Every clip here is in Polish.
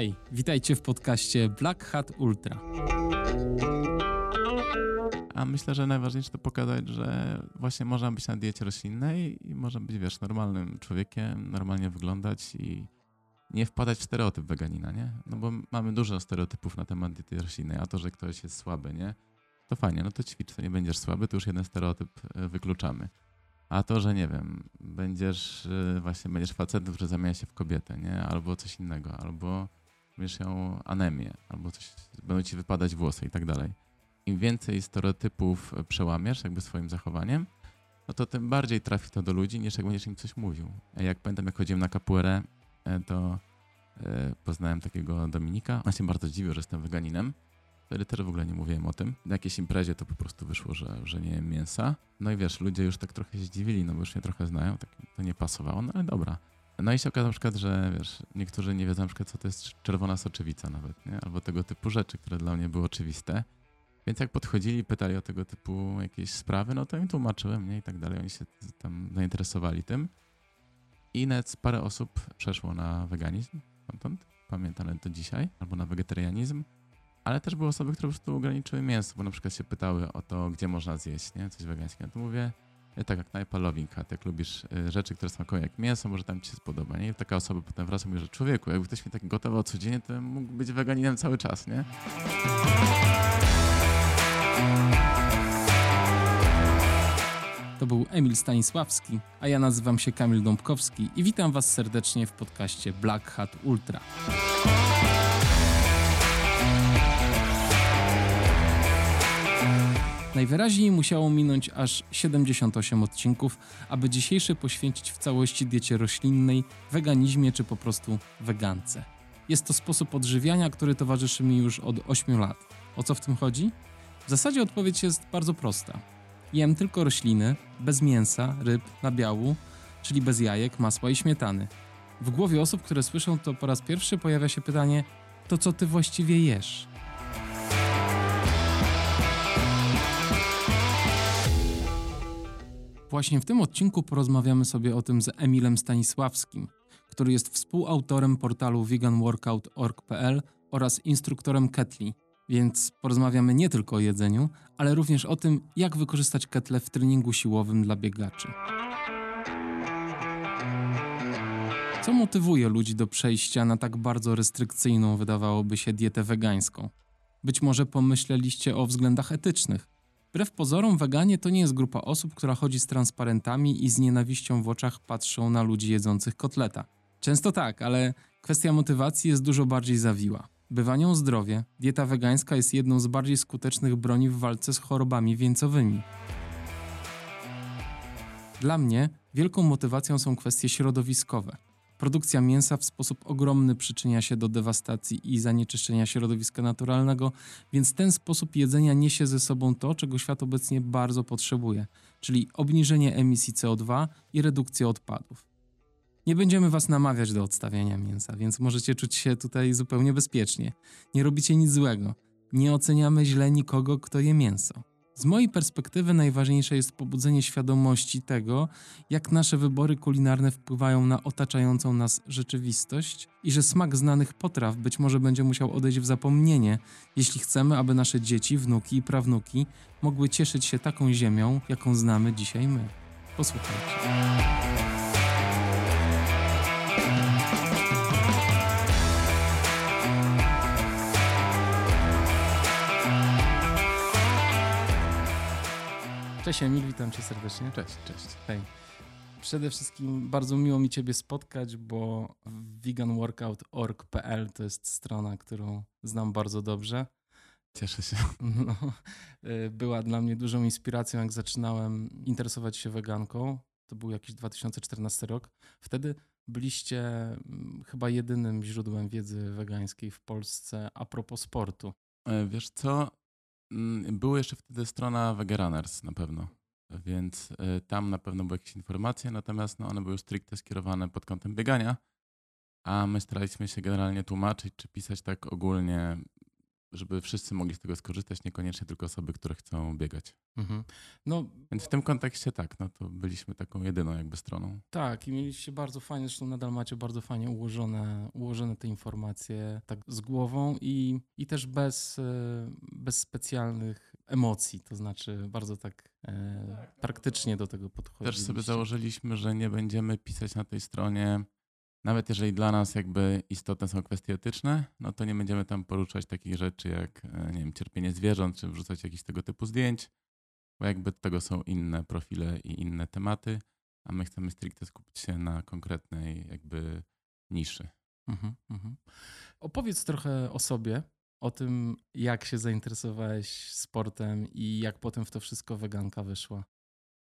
Hej, witajcie w podcaście Black Hat Ultra. A myślę, że najważniejsze to pokazać, że właśnie można być na diecie roślinnej i można być, wiesz, normalnym człowiekiem, normalnie wyglądać i nie wpadać w stereotyp weganina, nie? No bo mamy dużo stereotypów na temat diety roślinnej, a to, że ktoś jest słaby, nie? To fajnie, no to ćwicz, to nie będziesz słaby, to już jeden stereotyp e, wykluczamy. A to, że nie wiem, będziesz e, właśnie będziesz facetem, który zamienia się w kobietę, nie? Albo coś innego, albo będziesz miał anemię, albo coś, będą ci wypadać włosy i tak dalej. Im więcej stereotypów przełamiesz jakby swoim zachowaniem, no to tym bardziej trafi to do ludzi, niż jak będziesz im coś mówił. Jak pamiętam, jak chodziłem na kapuerę, e, to e, poznałem takiego Dominika. On się bardzo zdziwił, że jestem weganinem. Wtedy też w ogóle nie mówiłem o tym. Na jakiejś imprezie to po prostu wyszło, że, że nie jem mięsa. No i wiesz, ludzie już tak trochę się zdziwili, no bo już mnie trochę znają, tak to nie pasowało, no ale dobra. No i się okazało na przykład, że wiesz, niektórzy nie wiedzą na przykład, co to jest czerwona soczewica nawet, nie? Albo tego typu rzeczy, które dla mnie były oczywiste. Więc jak podchodzili, pytali o tego typu jakieś sprawy, no to im tłumaczyłem, nie? I tak dalej. Oni się tam zainteresowali tym. I nawet parę osób przeszło na weganizm stamtąd, pamiętam do dzisiaj, albo na wegetarianizm. Ale też były osoby, które po prostu ograniczyły mięso, bo na przykład się pytały o to, gdzie można zjeść, nie? Coś wegańskiego. No to mówię, tak jak knajpa Loving Cat, jak lubisz y, rzeczy, które smakują jak mięso, może tam ci się spodoba, nie? I taka osoba potem wraca i mówi, że człowieku, jakby ktoś mi tak gotował codziennie, to mógł być weganinem cały czas, nie? To był Emil Stanisławski, a ja nazywam się Kamil Dąbkowski i witam Was serdecznie w podcaście Black Hat Ultra. Najwyraźniej musiało minąć aż 78 odcinków, aby dzisiejszy poświęcić w całości diecie roślinnej, weganizmie czy po prostu wegance. Jest to sposób odżywiania, który towarzyszy mi już od 8 lat. O co w tym chodzi? W zasadzie odpowiedź jest bardzo prosta. Jem tylko rośliny, bez mięsa, ryb, nabiału, czyli bez jajek, masła i śmietany. W głowie osób, które słyszą to po raz pierwszy pojawia się pytanie: to co ty właściwie jesz? Właśnie w tym odcinku porozmawiamy sobie o tym z Emilem Stanisławskim, który jest współautorem portalu veganworkout.org.pl oraz instruktorem Ketli, więc porozmawiamy nie tylko o jedzeniu, ale również o tym, jak wykorzystać ketle w treningu siłowym dla biegaczy. Co motywuje ludzi do przejścia na tak bardzo restrykcyjną, wydawałoby się, dietę wegańską? Być może pomyśleliście o względach etycznych. Wbrew pozorom, weganie to nie jest grupa osób, która chodzi z transparentami i z nienawiścią w oczach patrzą na ludzi jedzących kotleta. Często tak, ale kwestia motywacji jest dużo bardziej zawiła. Bywa nią zdrowie, dieta wegańska jest jedną z bardziej skutecznych broni w walce z chorobami wieńcowymi. Dla mnie wielką motywacją są kwestie środowiskowe. Produkcja mięsa w sposób ogromny przyczynia się do dewastacji i zanieczyszczenia środowiska naturalnego, więc ten sposób jedzenia niesie ze sobą to, czego świat obecnie bardzo potrzebuje, czyli obniżenie emisji CO2 i redukcję odpadów. Nie będziemy was namawiać do odstawiania mięsa, więc możecie czuć się tutaj zupełnie bezpiecznie. Nie robicie nic złego. Nie oceniamy źle nikogo, kto je mięso. Z mojej perspektywy najważniejsze jest pobudzenie świadomości tego, jak nasze wybory kulinarne wpływają na otaczającą nas rzeczywistość i że smak znanych potraw być może będzie musiał odejść w zapomnienie, jeśli chcemy, aby nasze dzieci, wnuki i prawnuki mogły cieszyć się taką ziemią, jaką znamy dzisiaj my. Posłuchajcie. Cześć Emil, witam cię serdecznie. Cześć, cześć. Hej. Przede wszystkim bardzo miło mi ciebie spotkać, bo veganworkout.org.pl to jest strona, którą znam bardzo dobrze. Cieszę się. No, y, była dla mnie dużą inspiracją, jak zaczynałem interesować się weganką. To był jakiś 2014 rok. Wtedy byliście mm, chyba jedynym źródłem wiedzy wegańskiej w Polsce a propos sportu. E, wiesz co, były jeszcze wtedy strona Vegerunners na pewno, więc y, tam na pewno były jakieś informacje, natomiast no, one były stricte skierowane pod kątem biegania, a my staraliśmy się generalnie tłumaczyć czy pisać tak ogólnie żeby wszyscy mogli z tego skorzystać, niekoniecznie tylko osoby, które chcą biegać. Mhm. No Więc w tym kontekście tak, no to byliśmy taką jedyną jakby stroną. tak, i mieliście bardzo fajnie, zresztą nadal macie bardzo fajnie ułożone, ułożone te informacje tak z głową i, i też bez, e, bez specjalnych emocji, to znaczy bardzo tak e, praktycznie do tego podchodziliście. Też sobie założyliśmy, że nie będziemy pisać na tej stronie, nawet jeżeli dla nas jakby istotne są kwestie etyczne, no to nie będziemy tam poruszać takich rzeczy jak, e, nie wiem, cierpienie zwierząt, czy wrzucać jakichś tego typu zdjęć, bo jakby tego są inne profile i inne tematy, a my chcemy stricte skupić się na konkretnej jakby niszy. Mhm, mhm. Opowiedz trochę o sobie, o tym, jak się zainteresowałeś sportem i jak potem w to wszystko weganka wyszła.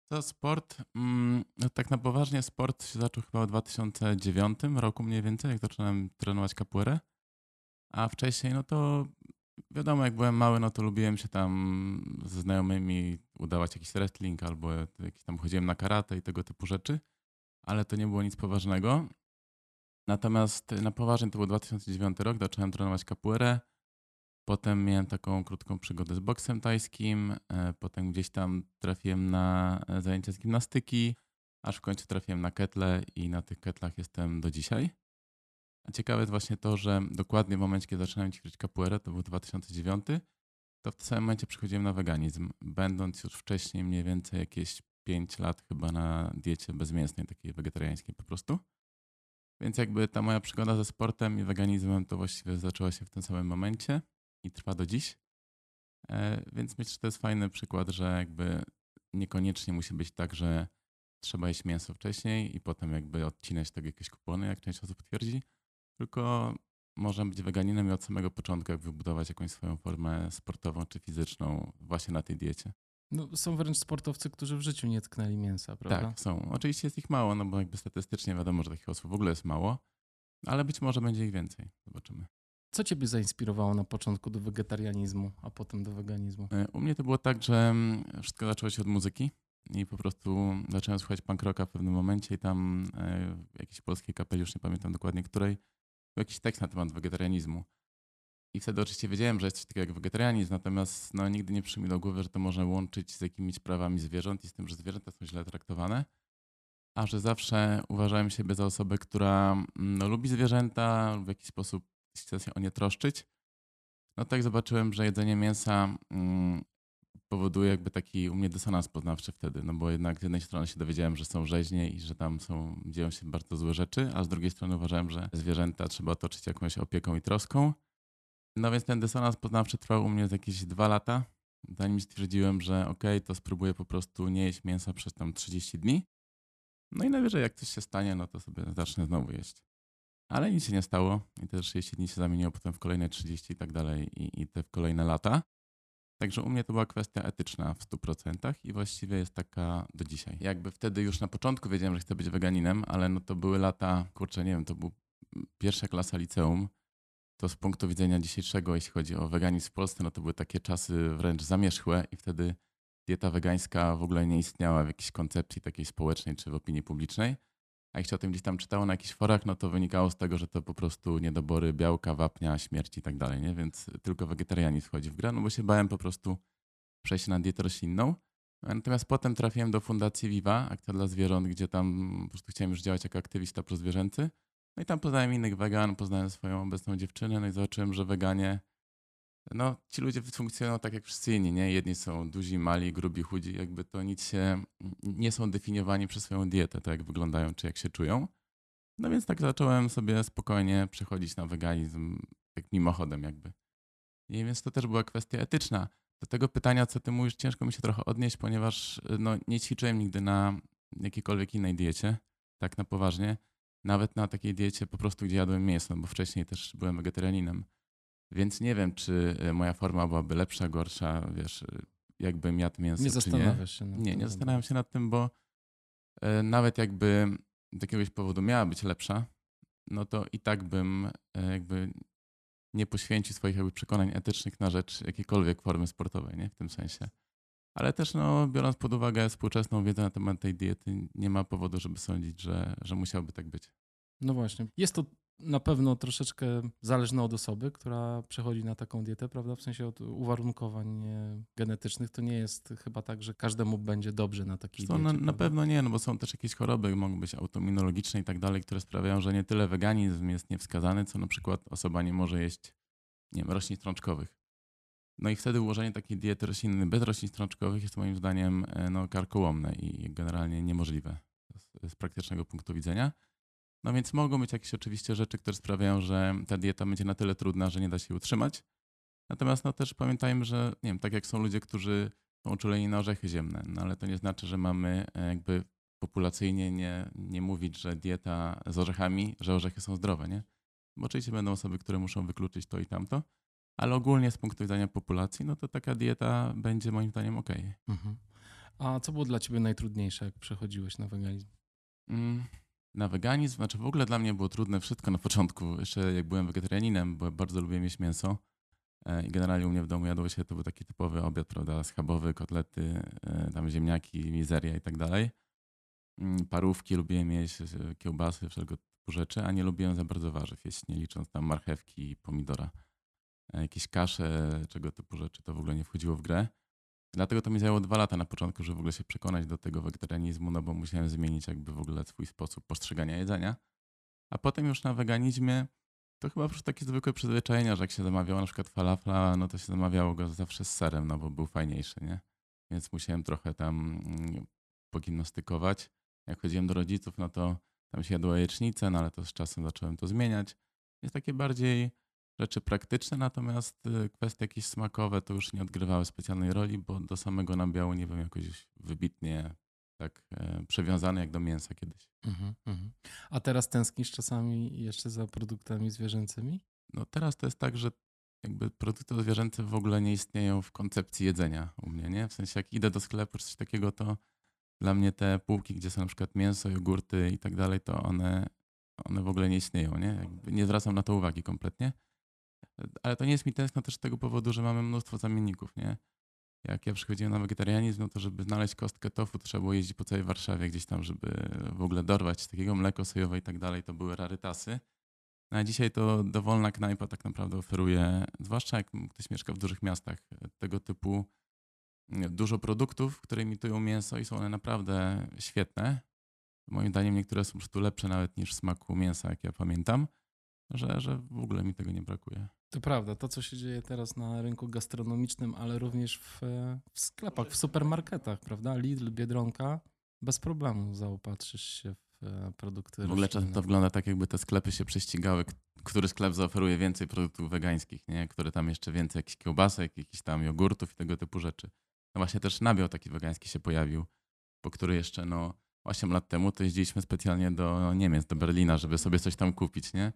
To sport, mm, tak na poważnie sport się zaczął chyba w 2009 roku mniej więcej, jak zacząłem trenować capoeirę. A wcześniej, no to wiadomo, jak byłem mały, no to lubiłem się tam ze znajomymi udawać jakiś wrestling albo jakiś tam chodziłem na karate i tego typu rzeczy, ale to nie było nic poważnego. Natomiast na poważnie to był 2009 rok, zacząłem trenować capoeirę. Potem miałem taką krótką przygodę z boksem tajskim. e, Potem gdzieś tam trafiłem na e, zajęcia z gimnastyki, aż w końcu trafiłem na ketle i na tych ketlach jestem do dzisiaj. A ciekawe jest właśnie to, że dokładnie w momencie, kiedy zaczynałem ćwiczyć capoeirę, to był 2009, to w tym samym momencie przychodziłem na weganizm, będąc już wcześniej mniej więcej jakieś 5 lat chyba na diecie bezmięsnej, takiej wegetariańskiej po prostu. Więc jakby ta moja przygoda ze sportem i weganizmem to właściwie zaczęła się w tym samym momencie i trwa do dziś. E, Więc myślę, że to jest fajny przykład, że jakby niekoniecznie musi być tak, że trzeba jeść mięso wcześniej i potem jakby odcinać tego jakieś kupony, jak część osób twierdzi, tylko można być weganinem i od samego początku jak wybudować jakąś swoją formę sportową czy fizyczną właśnie na tej diecie. No, są wręcz sportowcy, którzy w życiu nie tknęli mięsa, prawda? Tak, są. Oczywiście jest ich mało, no bo jakby statystycznie wiadomo, że takich osób w ogóle jest mało, ale być może będzie ich więcej. Zobaczymy. Co ciebie zainspirowało na początku do wegetarianizmu, a potem do weganizmu? E, U mnie to było tak, że mm, wszystko zaczęło się od muzyki i po prostu zacząłem słuchać punk rocka w pewnym momencie i tam e, w jakiejś polskiej kapeli, już nie pamiętam dokładnie której, był jakiś tekst na temat wegetarianizmu. I wtedy oczywiście wiedziałem, że jest coś takiego jak wegetarianizm, natomiast no, nigdy nie przyszło mi do głowy, że to można łączyć z jakimiś prawami zwierząt i z tym, że zwierzęta są źle traktowane. A że zawsze uważałem siebie za osobę, która mm, no, lubi zwierzęta, w jakiś sposób chce się o nie troszczyć, no tak zobaczyłem, że jedzenie mięsa mm, powoduje jakby taki u mnie dysonans poznawczy wtedy, no bo jednak z jednej strony się dowiedziałem, że są rzeźnie i że tam są, dzieją się bardzo złe rzeczy, a z drugiej strony uważałem, że zwierzęta trzeba otoczyć jakąś opieką i troską. No więc ten dysonans poznawczy trwał u mnie jakieś dwa lata, zanim stwierdziłem, że okej, to spróbuję po prostu nie jeść mięsa przez tam 30 dni. No i najwyżej jak coś się stanie, no to sobie zacznę znowu jeść. Ale nic się nie stało i te 30 dni się zamieniło potem w kolejne 30 i tak dalej i, i te w kolejne lata. Także u mnie to była kwestia etyczna w 100% i właściwie jest taka do dzisiaj. Jakby wtedy już na początku wiedziałem, że chcę być weganinem, ale no to były lata, kurczę, nie wiem, to był pierwsza klasa liceum. To z punktu widzenia dzisiejszego, jeśli chodzi o weganizm w Polsce, no to były takie czasy wręcz zamierzchłe i wtedy dieta wegańska w ogóle nie istniała w jakiejś koncepcji takiej społecznej czy w opinii publicznej. Jak się o tym gdzieś tam czytało na jakichś forach, no to wynikało z tego, że to po prostu niedobory białka, wapnia, śmierci i tak dalej, nie? Więc tylko wegetarianizm wchodzi w grę, no bo się bałem po prostu przejść na dietę roślinną. Natomiast potem trafiłem do Fundacji Viva, Akcja dla Zwierząt, gdzie tam po prostu chciałem już działać jako aktywista prozwierzęcy. No i tam poznałem innych wegan, poznałem swoją obecną dziewczynę, no i zobaczyłem, że weganie, no ci ludzie funkcjonują tak jak wszyscy inni, nie? Jedni są duzi, mali, grubi, chudzi, jakby to nic się, nie są definiowani przez swoją dietę, to jak wyglądają, czy jak się czują. No więc tak zacząłem sobie spokojnie przechodzić na weganizm, tak mimochodem jakby. I więc to też była kwestia etyczna. Do tego pytania, co ty mówisz, ciężko mi się trochę odnieść, ponieważ no, nie ćwiczyłem nigdy na jakiejkolwiek innej diecie, tak na poważnie. Nawet na takiej diecie po prostu, gdzie jadłem mięso, bo wcześniej też byłem wegetarianinem. Więc nie wiem, czy e, moja forma byłaby lepsza, gorsza, wiesz, jakbym jadł mięso, Nie czy nie. zastanawiasz się nad Nie, tym. nie zastanawiam się nad tym, bo e, nawet jakby z jakiegoś powodu miała być lepsza, no to i tak bym e, jakby nie poświęcił swoich jakby przekonań etycznych na rzecz jakiejkolwiek formy sportowej, nie? W tym sensie. Ale też no, biorąc pod uwagę współczesną wiedzę na temat tej diety, nie ma powodu, żeby sądzić, że, że musiałoby tak być. No właśnie. Jest to na pewno troszeczkę zależne od osoby, która przechodzi na taką dietę, prawda? W sensie od uwarunkowań e, genetycznych. To nie jest chyba tak, że każdemu będzie dobrze na takiej To diecie. na, na pewno nie, no bo są też jakieś choroby, mogą być autoimmunologiczne i tak dalej, które sprawiają, że nie tyle weganizm jest niewskazany, co na przykład osoba nie może jeść, nie wiem, roślin strączkowych. No i wtedy ułożenie takiej diety roślinnej bez roślin strączkowych jest moim zdaniem e, no, karkołomne i generalnie niemożliwe z, z praktycznego punktu widzenia. No więc mogą być jakieś oczywiście rzeczy, które sprawiają, że ta dieta będzie na tyle trudna, że nie da się jej utrzymać. Natomiast no też pamiętajmy, że nie wiem, tak jak są ludzie, którzy są uczuleni na orzechy ziemne, no ale to nie znaczy, że mamy e, jakby populacyjnie nie, nie mówić, że dieta z orzechami, że orzechy są zdrowe, nie? Bo oczywiście będą osoby, które muszą wykluczyć to i tamto, ale ogólnie z punktu widzenia populacji, no to taka dieta będzie moim zdaniem ok. Mhm. A co było dla ciebie najtrudniejsze, jak przechodziłeś na weganizm? Mm, Na weganizm, znaczy w ogóle dla mnie było trudne wszystko na początku, jeszcze jak byłem wegetarianinem, bo bardzo lubię jeść mięso e, i generalnie u mnie w domu jadło się, to był taki typowy obiad, prawda, schabowy, kotlety, e, tam ziemniaki, mizeria i tak dalej. Mm, Parówki lubiłem jeść, e, kiełbasy, wszelkiego typu rzeczy, a nie lubiłem za bardzo warzyw jeść, nie licząc tam marchewki i pomidora. Jakieś kasze, czego typu rzeczy, to w ogóle nie wchodziło w grę. Dlatego to mi zajęło dwa lata na początku, żeby w ogóle się przekonać do tego wegetarianizmu, no bo musiałem zmienić jakby w ogóle swój sposób postrzegania jedzenia. A potem już na weganizmie to chyba po prostu takie zwykłe przyzwyczajenia, że jak się zamawiało na przykład falafla, no to się zamawiało go zawsze z serem, no bo był fajniejszy, nie? Więc musiałem trochę tam mm, pogimnastykować. Jak chodziłem do rodziców, no to tam się jadło jajecznicę, no ale to z czasem zacząłem to zmieniać. Jest takie bardziej rzeczy praktyczne, natomiast y, kwestie jakieś smakowe to już nie odgrywały specjalnej roli, bo do samego nabiału nie byłem jakoś wybitnie tak e, przywiązany jak do mięsa kiedyś. Mhm, mhm. A teraz tęsknisz czasami jeszcze za produktami zwierzęcymi? No teraz to jest tak, że jakby produkty zwierzęce w ogóle nie istnieją w koncepcji jedzenia u mnie, nie? W sensie jak idę do sklepu czy coś takiego, to dla mnie te półki, gdzie są na przykład mięso, jogurty i tak dalej, to one, one w ogóle nie istnieją, nie? Jakby nie zwracam na to uwagi kompletnie. Ale to nie jest mi tęskno też z tego powodu, że mamy mnóstwo zamienników, nie? Jak ja przychodziłem na wegetarianizm, no to żeby znaleźć kostkę tofu, to trzeba było jeździć po całej Warszawie gdzieś tam, żeby w ogóle dorwać takiego mleko sojowe i tak dalej. To były rarytasy. No a dzisiaj to dowolna knajpa tak naprawdę oferuje, zwłaszcza jak ktoś mieszka w dużych miastach, tego typu dużo produktów, które imitują mięso i są one naprawdę świetne. Moim zdaniem niektóre są po prostu lepsze nawet niż w smaku mięsa, jak ja pamiętam, że, że w ogóle mi tego nie brakuje. To prawda, to co się dzieje teraz na rynku gastronomicznym, ale również w, w sklepach, w supermarketach, prawda? Lidl, Biedronka, bez problemu zaopatrzysz się w e, produkty W ogóle czasem roślinne. to wygląda tak, jakby te sklepy się prześcigały, który sklep zaoferuje więcej produktów wegańskich, nie? Który tam jeszcze więcej jakichś kiełbasek, jakichś tam jogurtów i tego typu rzeczy. No właśnie też nabiał taki wegański się pojawił, po który jeszcze no 8 lat temu to jeździliśmy specjalnie do Niemiec, do Berlina, żeby sobie coś tam kupić, nie?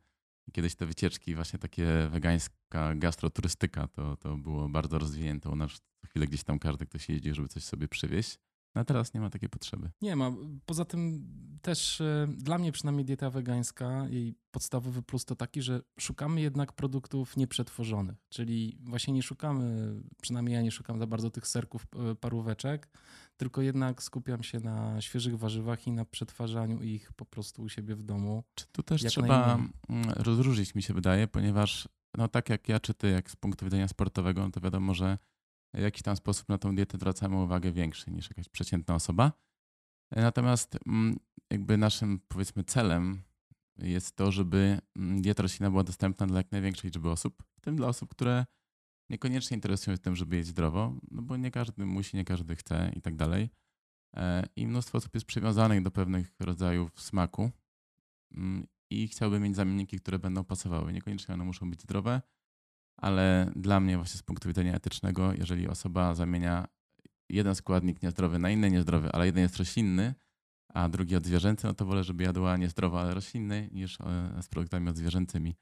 Kiedyś te wycieczki, właśnie takie wegańska gastroturystyka, to, to było bardzo rozwinięte u nas. Chwilę gdzieś tam każdy ktoś jeździł, żeby coś sobie przywieźć. A teraz nie ma takiej potrzeby. Nie ma. Poza tym też e, dla mnie przynajmniej dieta wegańska, jej podstawowy plus to taki, że szukamy jednak produktów nieprzetworzonych. Czyli właśnie nie szukamy, przynajmniej ja nie szukam za bardzo tych serków, e, paróweczek, tylko jednak skupiam się na świeżych warzywach i na przetwarzaniu ich po prostu u siebie w domu. Czy tu też trzeba najmniej. mm, rozróżnić, mi się wydaje, ponieważ no tak jak ja czy ty, jak z punktu widzenia sportowego, no to wiadomo, że w jakiś tam sposób na tą dietę zwracamy uwagę większy niż jakaś przeciętna osoba. Natomiast mm, jakby naszym powiedzmy celem jest to, żeby mm, dieta roślinna była dostępna dla jak największej liczby osób, w tym dla osób, które niekoniecznie interesują się tym, żeby jeść zdrowo, no bo nie każdy musi, nie każdy chce i tak dalej. E, I mnóstwo osób jest przywiązanych do pewnych rodzajów smaku mm, i chciałby mieć zamienniki, które będą pasowały. Niekoniecznie one muszą być zdrowe, ale dla mnie właśnie z punktu widzenia etycznego, jeżeli osoba zamienia jeden składnik niezdrowy na inny niezdrowy, ale jeden jest roślinny, a drugi odzwierzęcy, no to wolę, żeby jadła niezdrowo, ale roślinny, niż e, z produktami odzwierzęcymi.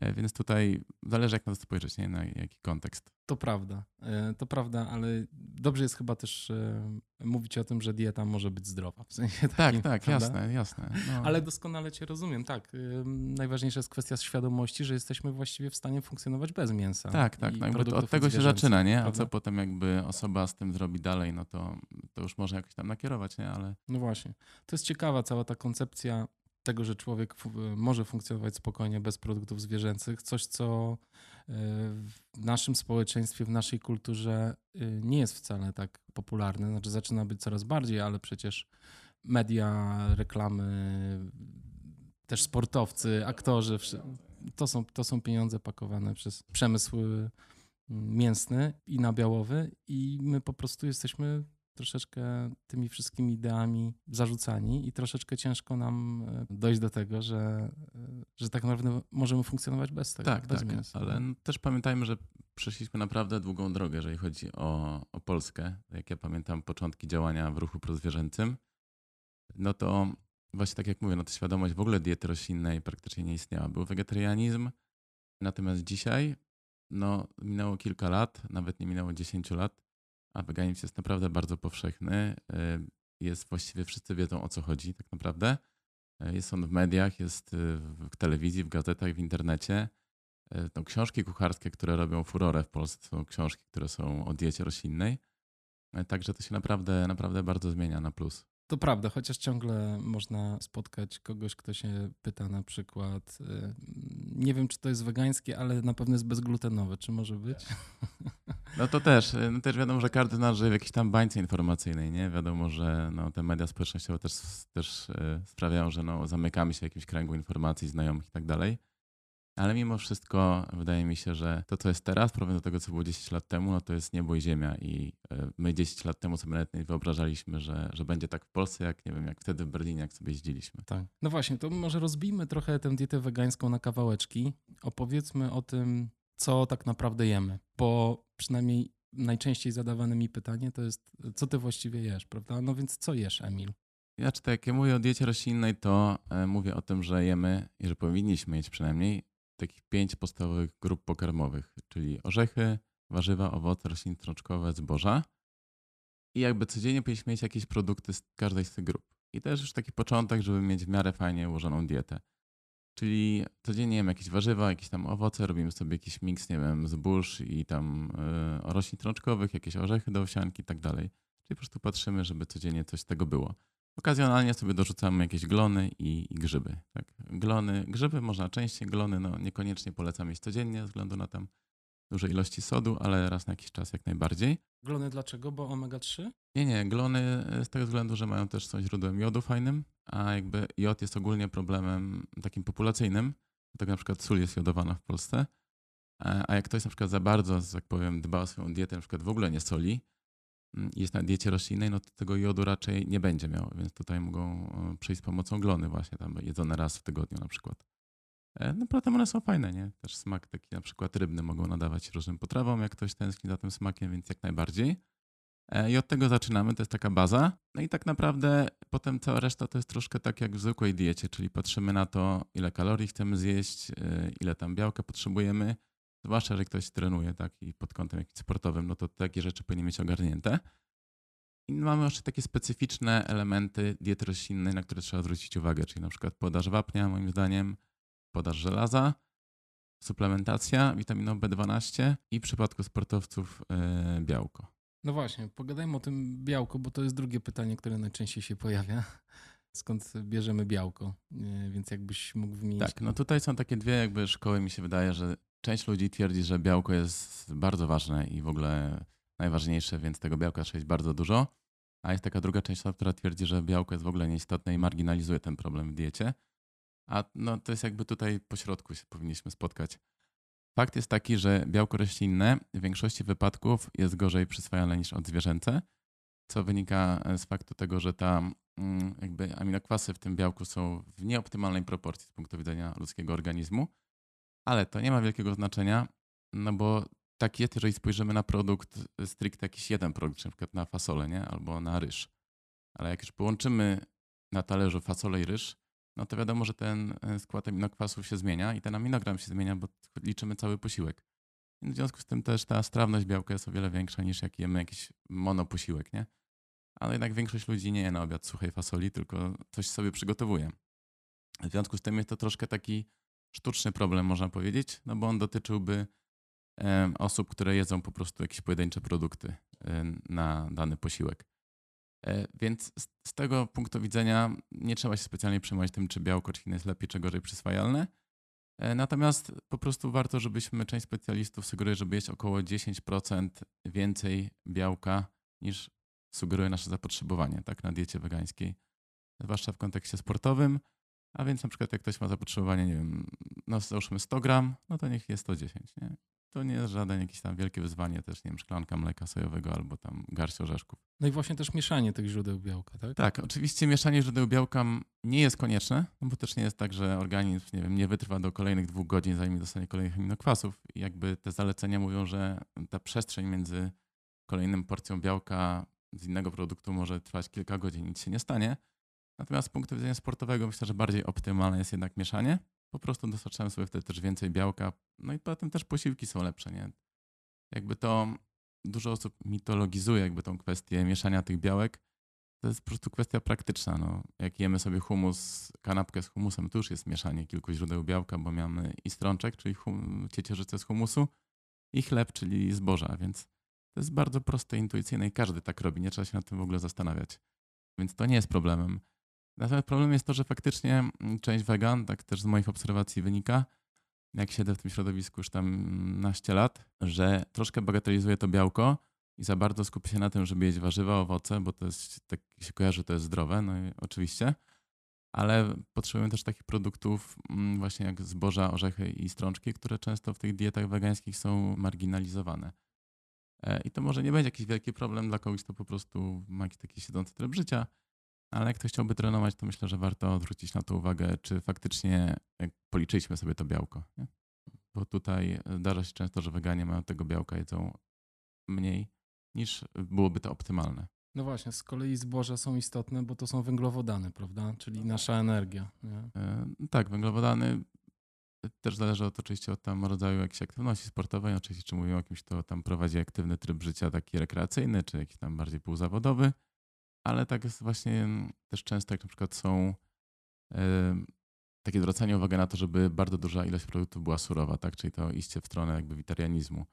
E, Więc tutaj zależy, jak na to spojrzeć, nie? na jaki kontekst. To prawda, e, to prawda, ale dobrze jest chyba też e, mówić o tym, że dieta może być zdrowa. W sensie Tak, takim, tak, prawda? jasne, jasne. No. Ale doskonale Cię rozumiem, tak. Najważniejsza jest kwestia świadomości, że jesteśmy właściwie w stanie funkcjonować bez mięsa. Tak, tak. i No od tego się zaczyna, nie? A prawda? co potem jakby osoba z tym zrobi dalej, no to, to już można jakoś tam nakierować, nie? Ale No właśnie. To jest ciekawa cała ta koncepcja tego, że człowiek może funkcjonować spokojnie bez produktów zwierzęcych, coś, co y, w naszym społeczeństwie, w naszej kulturze y, nie jest wcale tak popularne. Znaczy, zaczyna być coraz bardziej, ale przecież media, reklamy, też sportowcy, aktorzy, to są, to są pieniądze pakowane przez przemysł mięsny i nabiałowy, i my po prostu jesteśmy troszeczkę tymi wszystkimi ideami zarzucani i troszeczkę ciężko nam e, dojść do tego, że, e, że tak naprawdę możemy funkcjonować bez tego. Tak, bez tak, mięsa. ale też pamiętajmy, że przeszliśmy naprawdę długą drogę, jeżeli chodzi o, o Polskę. Jak ja pamiętam początki działania w ruchu prozwierzęcym, no to właśnie tak jak mówię, no to świadomość w ogóle diety roślinnej praktycznie nie istniała. Był wegetarianizm, natomiast dzisiaj no, minęło kilka lat, nawet nie minęło 10 lat, a weganizm jest naprawdę bardzo powszechny. Y, jest właściwie wszyscy wiedzą o co chodzi tak naprawdę. Y, jest on w mediach, jest y, w telewizji, w gazetach, w internecie. No, książki kucharskie, które robią furorę w Polsce, są książki, które są o diecie roślinnej. Także to się naprawdę, naprawdę bardzo zmienia na plus. To prawda, chociaż ciągle można spotkać kogoś, kto się pyta na przykład, y, nie wiem czy to jest wegańskie, ale na pewno jest bezglutenowe, czy może być? No to też, y, no też wiadomo, że każdy z nas żyje w jakiejś tam bańce informacyjnej, nie? Wiadomo, że no, te media społecznościowe też, też y, sprawiają, że no, zamykamy się w jakimś kręgu informacji, znajomych i tak dalej. Ale mimo wszystko wydaje mi się, że to, co jest teraz, w porównaniu do tego, co było 10 lat temu, no to jest niebo i ziemia. I e, my 10 lat temu sobie nawet nie wyobrażaliśmy, że, że będzie tak w Polsce, jak nie wiem, jak wtedy w Berlinie, jak sobie jeździliśmy. Tak. No właśnie, to może rozbijmy trochę tę dietę wegańską na kawałeczki. Opowiedzmy o tym, co tak naprawdę jemy. Bo przynajmniej najczęściej zadawane mi pytanie to jest, co ty właściwie jesz, prawda? No więc co jesz, Emil? Ja czy tak, jak mówię o diecie roślinnej, to e, mówię o tym, że jemy, i że powinniśmy mieć przynajmniej takich pięć podstawowych grup pokarmowych, czyli orzechy, warzywa, owoce, rośliny trączkowe, zboża. I jakby codziennie powinniśmy mieć jakieś produkty z każdej z tych grup. I też już taki początek, żeby mieć w miarę fajnie ułożoną dietę. Czyli codziennie jemy jakieś warzywa, jakieś tam owoce, robimy sobie jakiś miks, nie wiem, zbóż i tam yy, roślin trączkowych, jakieś orzechy do owsianki i tak dalej. Czyli po prostu patrzymy, żeby codziennie coś z tego było. Okazjonalnie sobie dorzucamy jakieś glony i, i, grzyby. Tak? Glony, grzyby można częściej, glony no niekoniecznie polecam jeść codziennie ze względu na tam duże ilości sodu, ale raz na jakiś czas jak najbardziej. Glony dlaczego? Bo omega-3? Nie, nie. Glony e, z tego względu, że mają też są źródłem jodu fajnym, a jakby jod jest ogólnie problemem takim populacyjnym. Tak na przykład sól jest jodowana w Polsce. E, a jak ktoś na przykład za bardzo, jak powiem, dba o swoją dietę, na przykład w ogóle nie soli, jest na diecie roślinnej, no to tego jodu raczej nie będzie miał, więc tutaj mogą e, przyjść z pomocą glony właśnie, tam jedzone raz w tygodniu na przykład. E, no potem one są fajne, nie? Też smak taki na przykład rybny mogą nadawać różnym potrawom, jak ktoś tęskni za tym smakiem, więc jak najbardziej. E, I od tego zaczynamy, to jest taka baza. No i tak naprawdę potem cała reszta to jest troszkę tak jak w zwykłej diecie, czyli patrzymy na to, ile kalorii chcemy zjeść, ile tam białka potrzebujemy, Zwłaszcza, że ktoś trenuje tak i pod kątem jakimś sportowym, no to takie rzeczy powinny mieć ogarnięte. I mamy jeszcze takie specyficzne elementy diety roślinnej, na które trzeba zwrócić uwagę, czyli na przykład podaż wapnia, moim zdaniem, podaż żelaza, suplementacja witaminą B12 i w przypadku sportowców yy, białko. No właśnie, pogadajmy o tym białku, bo to jest drugie pytanie, które najczęściej się pojawia. Skąd bierzemy białko? Więc jakbyś mógł wymienić. Tak, no tutaj są takie dwie jakby szkoły, mi się wydaje, że Część ludzi twierdzi, że białko jest bardzo ważne i w ogóle najważniejsze, więc tego białka trzeba jeść bardzo dużo. A jest taka druga część, która twierdzi, że białko jest w ogóle nieistotne i marginalizuje ten problem w diecie. A no, to jest jakby tutaj po środku się powinniśmy spotkać. Fakt jest taki, że białko roślinne w większości wypadków jest gorzej przyswajane niż odzwierzęce, co wynika z faktu tego, że ta mm, jakby aminokwasy w tym białku są w nieoptymalnej proporcji z punktu widzenia ludzkiego organizmu ale to nie ma wielkiego znaczenia, no bo tak jest, jeżeli spojrzymy na produkt, stricte jakiś jeden produkt, na przykład na fasolę, nie? albo na ryż. Ale jak już połączymy na talerzu fasolę i ryż, no to wiadomo, że ten e, skład aminokwasów się zmienia i ten aminogram się zmienia, bo liczymy cały posiłek. I w związku z tym też ta strawność białka jest o wiele większa niż jak jemy jakiś monoposiłek, nie? Ale jednak większość ludzi nie je na obiad suchej fasoli, tylko coś sobie przygotowuje. W związku z tym jest to troszkę taki sztuczny problem, można powiedzieć, no bo on dotyczyłby osób, które jedzą po prostu jakieś pojedyncze produkty na dany posiłek. E, więc z, tego punktu widzenia nie trzeba się specjalnie przejmować tym, czy białko czy jest lepiej, czy gorzej przyswajalne. E, natomiast po prostu warto, żebyśmy, część specjalistów sugeruje, żeby jeść około 10% więcej białka niż sugeruje nasze zapotrzebowanie tak, na diecie wegańskiej, zwłaszcza w kontekście sportowym. A więc na przykład jak ktoś ma zapotrzebowanie, nie wiem, no załóżmy 100 gram, no to niech jest 110. Nie? To nie jest żaden jakieś tam wielkie wyzwanie, też nie wiem, szklanka mleka sojowego albo tam garść orzeszków. No i właśnie też mieszanie tych źródeł białka, tak? Tak, oczywiście mieszanie źródeł białka nie jest konieczne, no bo też nie jest tak, że organizm, nie wiem, nie wytrwa do kolejnych dwóch godzin, zanim dostanie kolejnych aminokwasów. I jakby te zalecenia mówią, że ta przestrzeń między kolejnym porcją białka z innego produktu może trwać kilka godzin, nic się nie stanie. Natomiast z punktu widzenia sportowego myślę, że bardziej optymalne jest jednak mieszanie. Po prostu dostarczamy sobie wtedy też więcej białka, no i potem też posiłki są lepsze, nie? Jakby to dużo osób mitologizuje jakby tą kwestię mieszania tych białek. To jest po prostu kwestia praktyczna. No, jak jemy sobie humus, kanapkę z humusem, to już jest mieszanie kilku źródeł białka, bo mamy i strączek, czyli hum, ciecierzycę z humusu, i chleb, czyli zboża, więc to jest bardzo proste, intuicyjne i każdy tak robi. Nie trzeba się nad tym w ogóle zastanawiać. Więc to nie jest problemem. Natomiast problem jest to, że faktycznie mm, część wegan, tak też z moich obserwacji wynika, jak siedzę w tym środowisku już tam naście lat, że troszkę bagatelizuje to białko i za bardzo skupia się na tym, żeby jeść warzywa, owoce, bo to jest, tak się kojarzy, to jest zdrowe, no i oczywiście, ale potrzebujemy też takich produktów mm, właśnie jak zboża, orzechy i strączki, które często w tych dietach wegańskich są marginalizowane. E, I to może nie będzie jakiś wielki problem dla kogoś, kto po prostu ma taki siedzący tryb życia, ale jak ktoś chciałby trenować, to myślę, że warto zwrócić na to uwagę, czy faktycznie policzyliśmy sobie to białko. Nie? Bo tutaj zdarza się często, że weganie mają tego białka, jedzą mniej niż byłoby to optymalne. No właśnie, z kolei zboża są istotne, bo to są węglowodany, prawda? Czyli nasza energia. E, tak, węglowodany też zależy od, oczywiście od tam rodzaju jakiejś aktywności sportowej. Oczywiście, czy mówimy o kimś, kto tam prowadzi aktywny tryb życia taki rekreacyjny, czy jakiś tam bardziej półzawodowy ale tak jest właśnie mm, też często, jak na przykład są takie zwracanie uwagi na to, żeby bardzo duża ilość produktów była surowa, tak? czyli to iście w stronę jakby witarianizmu.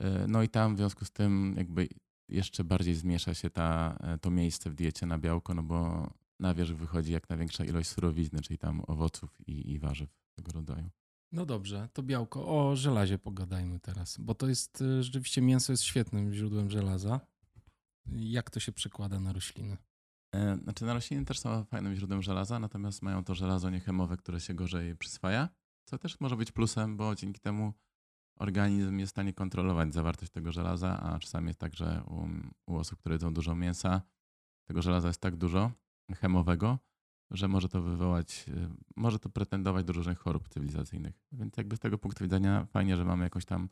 E, no i tam w związku z tym jakby jeszcze bardziej zmiesza się ta, e, to miejsce w diecie na białko, no bo na wierzch wychodzi jak największa ilość surowizny, czyli tam owoców i, i warzyw tego rodzaju. No dobrze, to białko. O żelazie pogadajmy teraz, bo to jest e, rzeczywiście mięso jest świetnym źródłem żelaza. Jak to się przekłada na rośliny? E, znaczy na rośliny też są fajnym źródłem żelaza, natomiast mają to żelazo niechemowe, które się gorzej przyswaja, co też może być plusem, bo dzięki temu organizm jest w stanie kontrolować zawartość tego żelaza, a czasami jest tak, że u, u osób, które jedzą dużo mięsa, tego żelaza jest tak dużo chemowego, że może to wywołać, e, może to pretendować do różnych chorób cywilizacyjnych. Więc jakby z tego punktu widzenia fajnie, że mamy jakąś tam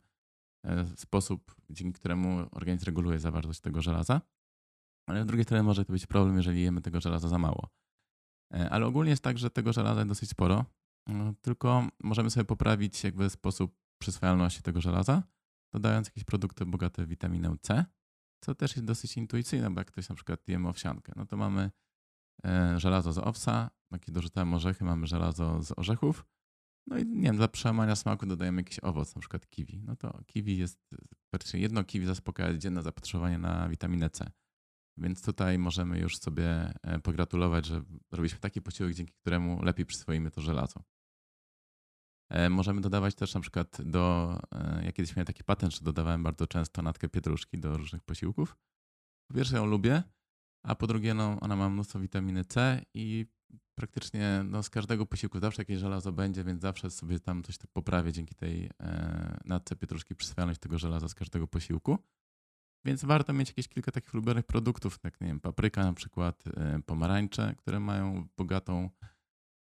sposób, dzięki któremu organizm reguluje zawartość tego żelaza. Ale z drugiej strony może to być problem, jeżeli jemy tego żelaza za mało. E, ale ogólnie jest tak, że tego żelaza jest dosyć sporo, no, tylko możemy sobie poprawić jakby sposób przyswajalności tego żelaza, dodając jakieś produkty bogate w witaminę C, co też jest dosyć intuicyjne, bo jak ktoś na przykład jemy owsiankę, no to mamy e, żelazo z owsa, jakieś dorzucamy orzechy, mamy żelazo z orzechów, no i nie wiem, dla przełamania smaku dodajemy jakiś owoc, na przykład kiwi. No to kiwi jest, praktycznie jedno kiwi zaspokaja dzienne zapotrzebowanie na witaminę C. Więc tutaj możemy już sobie e, pogratulować, że robiliśmy taki posiłek, dzięki któremu lepiej przyswoimy to żelazo. E, możemy dodawać też na przykład do, e, ja kiedyś miałem taki patent, że dodawałem bardzo często natkę pietruszki do różnych posiłków. Po pierwsze ją lubię, a po drugie no, ona ma mnóstwo witaminy C i praktycznie no, z każdego posiłku zawsze jakieś żelazo będzie, więc zawsze sobie tam coś tak poprawię dzięki tej e, natce pietruszki przyswajalność tego żelaza z każdego posiłku. Więc warto mieć jakieś kilka takich ulubionych produktów, jak nie wiem, papryka na przykład, e, pomarańcze, które mają bogatą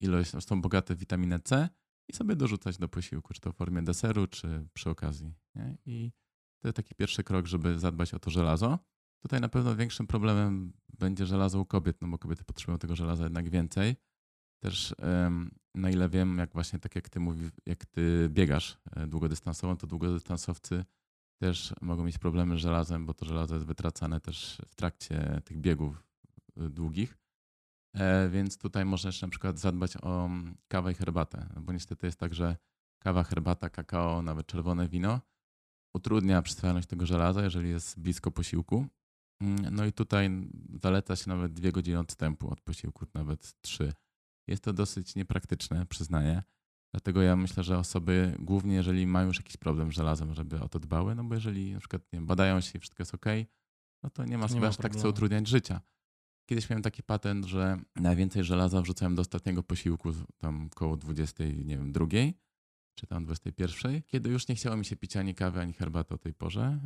ilość, są bogate w witaminę C i sobie dorzucać do posiłku, czy to w formie deseru, czy przy okazji. Nie? I to jest taki pierwszy krok, żeby zadbać o to żelazo. Tutaj na pewno większym problemem będzie żelazo u kobiet, no bo kobiety potrzebują tego żelaza jednak więcej. Też na ile wiem, jak właśnie tak jak ty mówisz, jak ty biegasz e, długodystansowo, to długodystansowcy też mogą mieć problemy z żelazem, bo to żelazo jest wytracane też w trakcie tych biegów e, długich. E, więc tutaj możesz na przykład zadbać o kawę i herbatę, bo niestety jest tak, że kawa, herbata, kakao, nawet czerwone wino utrudnia przyswajalność tego żelaza, jeżeli jest blisko posiłku no i tutaj zaleca się nawet dwie godziny odstępu od posiłku, nawet trzy. Jest to dosyć niepraktyczne, przyznaję. Dlatego ja myślę, że osoby, głównie jeżeli mają już jakiś problem z żelazem, żeby o to dbały, no bo jeżeli na przykład nie, badają się i wszystko jest ok, no to nie ma sobie aż tak co utrudniać życia. Kiedyś miałem taki patent, że najwięcej żelaza wrzucałem do ostatniego posiłku, tam koło 20, nie wiem, drugiej, czy tam 21, kiedy już nie chciało mi się pić ani kawy, ani herbaty o tej porze,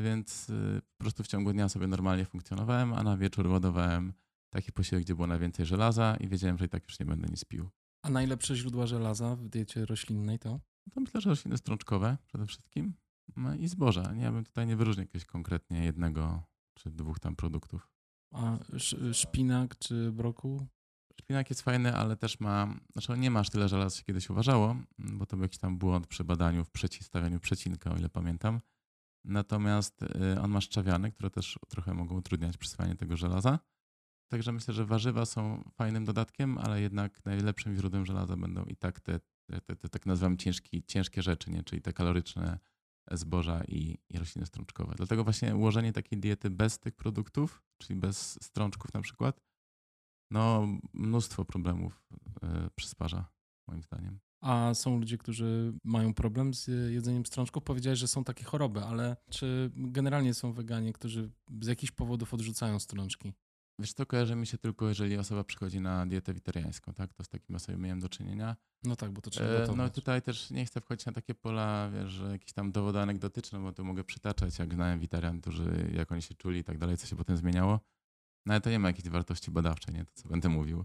y, więc y, po prostu w ciągu dnia sobie normalnie funkcjonowałem, a na wieczór ładowałem taki posiłek, gdzie było najwięcej żelaza i wiedziałem, że i tak już nie będę nic pił. A najlepsze źródła żelaza w diecie roślinnej to? To myślę, że rośliny strączkowe przede wszystkim no i zboża. Ja bym tutaj nie wyróżnił jakiegoś konkretnie jednego czy dwóch tam produktów. A szpinak czy brokuł? Szpinak jest fajny, ale też ma, znaczy nie ma aż tyle żelaza, się kiedyś uważało, bo to był jakiś tam błąd przy badaniu, w przeciwstawianiu przecinka, o ile pamiętam. Natomiast y, on ma szczawiany, które też trochę mogą utrudniać przyswajanie tego żelaza. Także myślę, że warzywa są fajnym dodatkiem, ale jednak najlepszym źródłem żelaza będą i tak te, te, te, te tak nazywam ciężki, ciężkie rzeczy, nie? czyli te kaloryczne zboża i, i rośliny strączkowe. Dlatego właśnie ułożenie takiej diety bez tych produktów, czyli bez strączków na przykład, no mnóstwo problemów yy, przysparza, moim zdaniem. A są ludzie, którzy mają problem z jedzeniem strączków. Powiedziałeś, że są takie choroby, ale czy generalnie są weganie, którzy z jakichś powodów odrzucają strączki? Wiesz to kojarzy mi się tylko, jeżeli osoba przychodzi na dietę wegetariańską, tak? To z takim osobą miałem do czynienia. No tak, bo to trzeba e, gotować. No tutaj też nie chcę wchodzić na takie pola, wiesz, że jakieś tam dowody anegdotyczne, bo tu mogę przytaczać, jak znałem witarian, którzy, jak oni się czuli i tak dalej, co się potem zmieniało. No ale to nie ma jakiejś wartości badawczej, nie? To co będę mówił.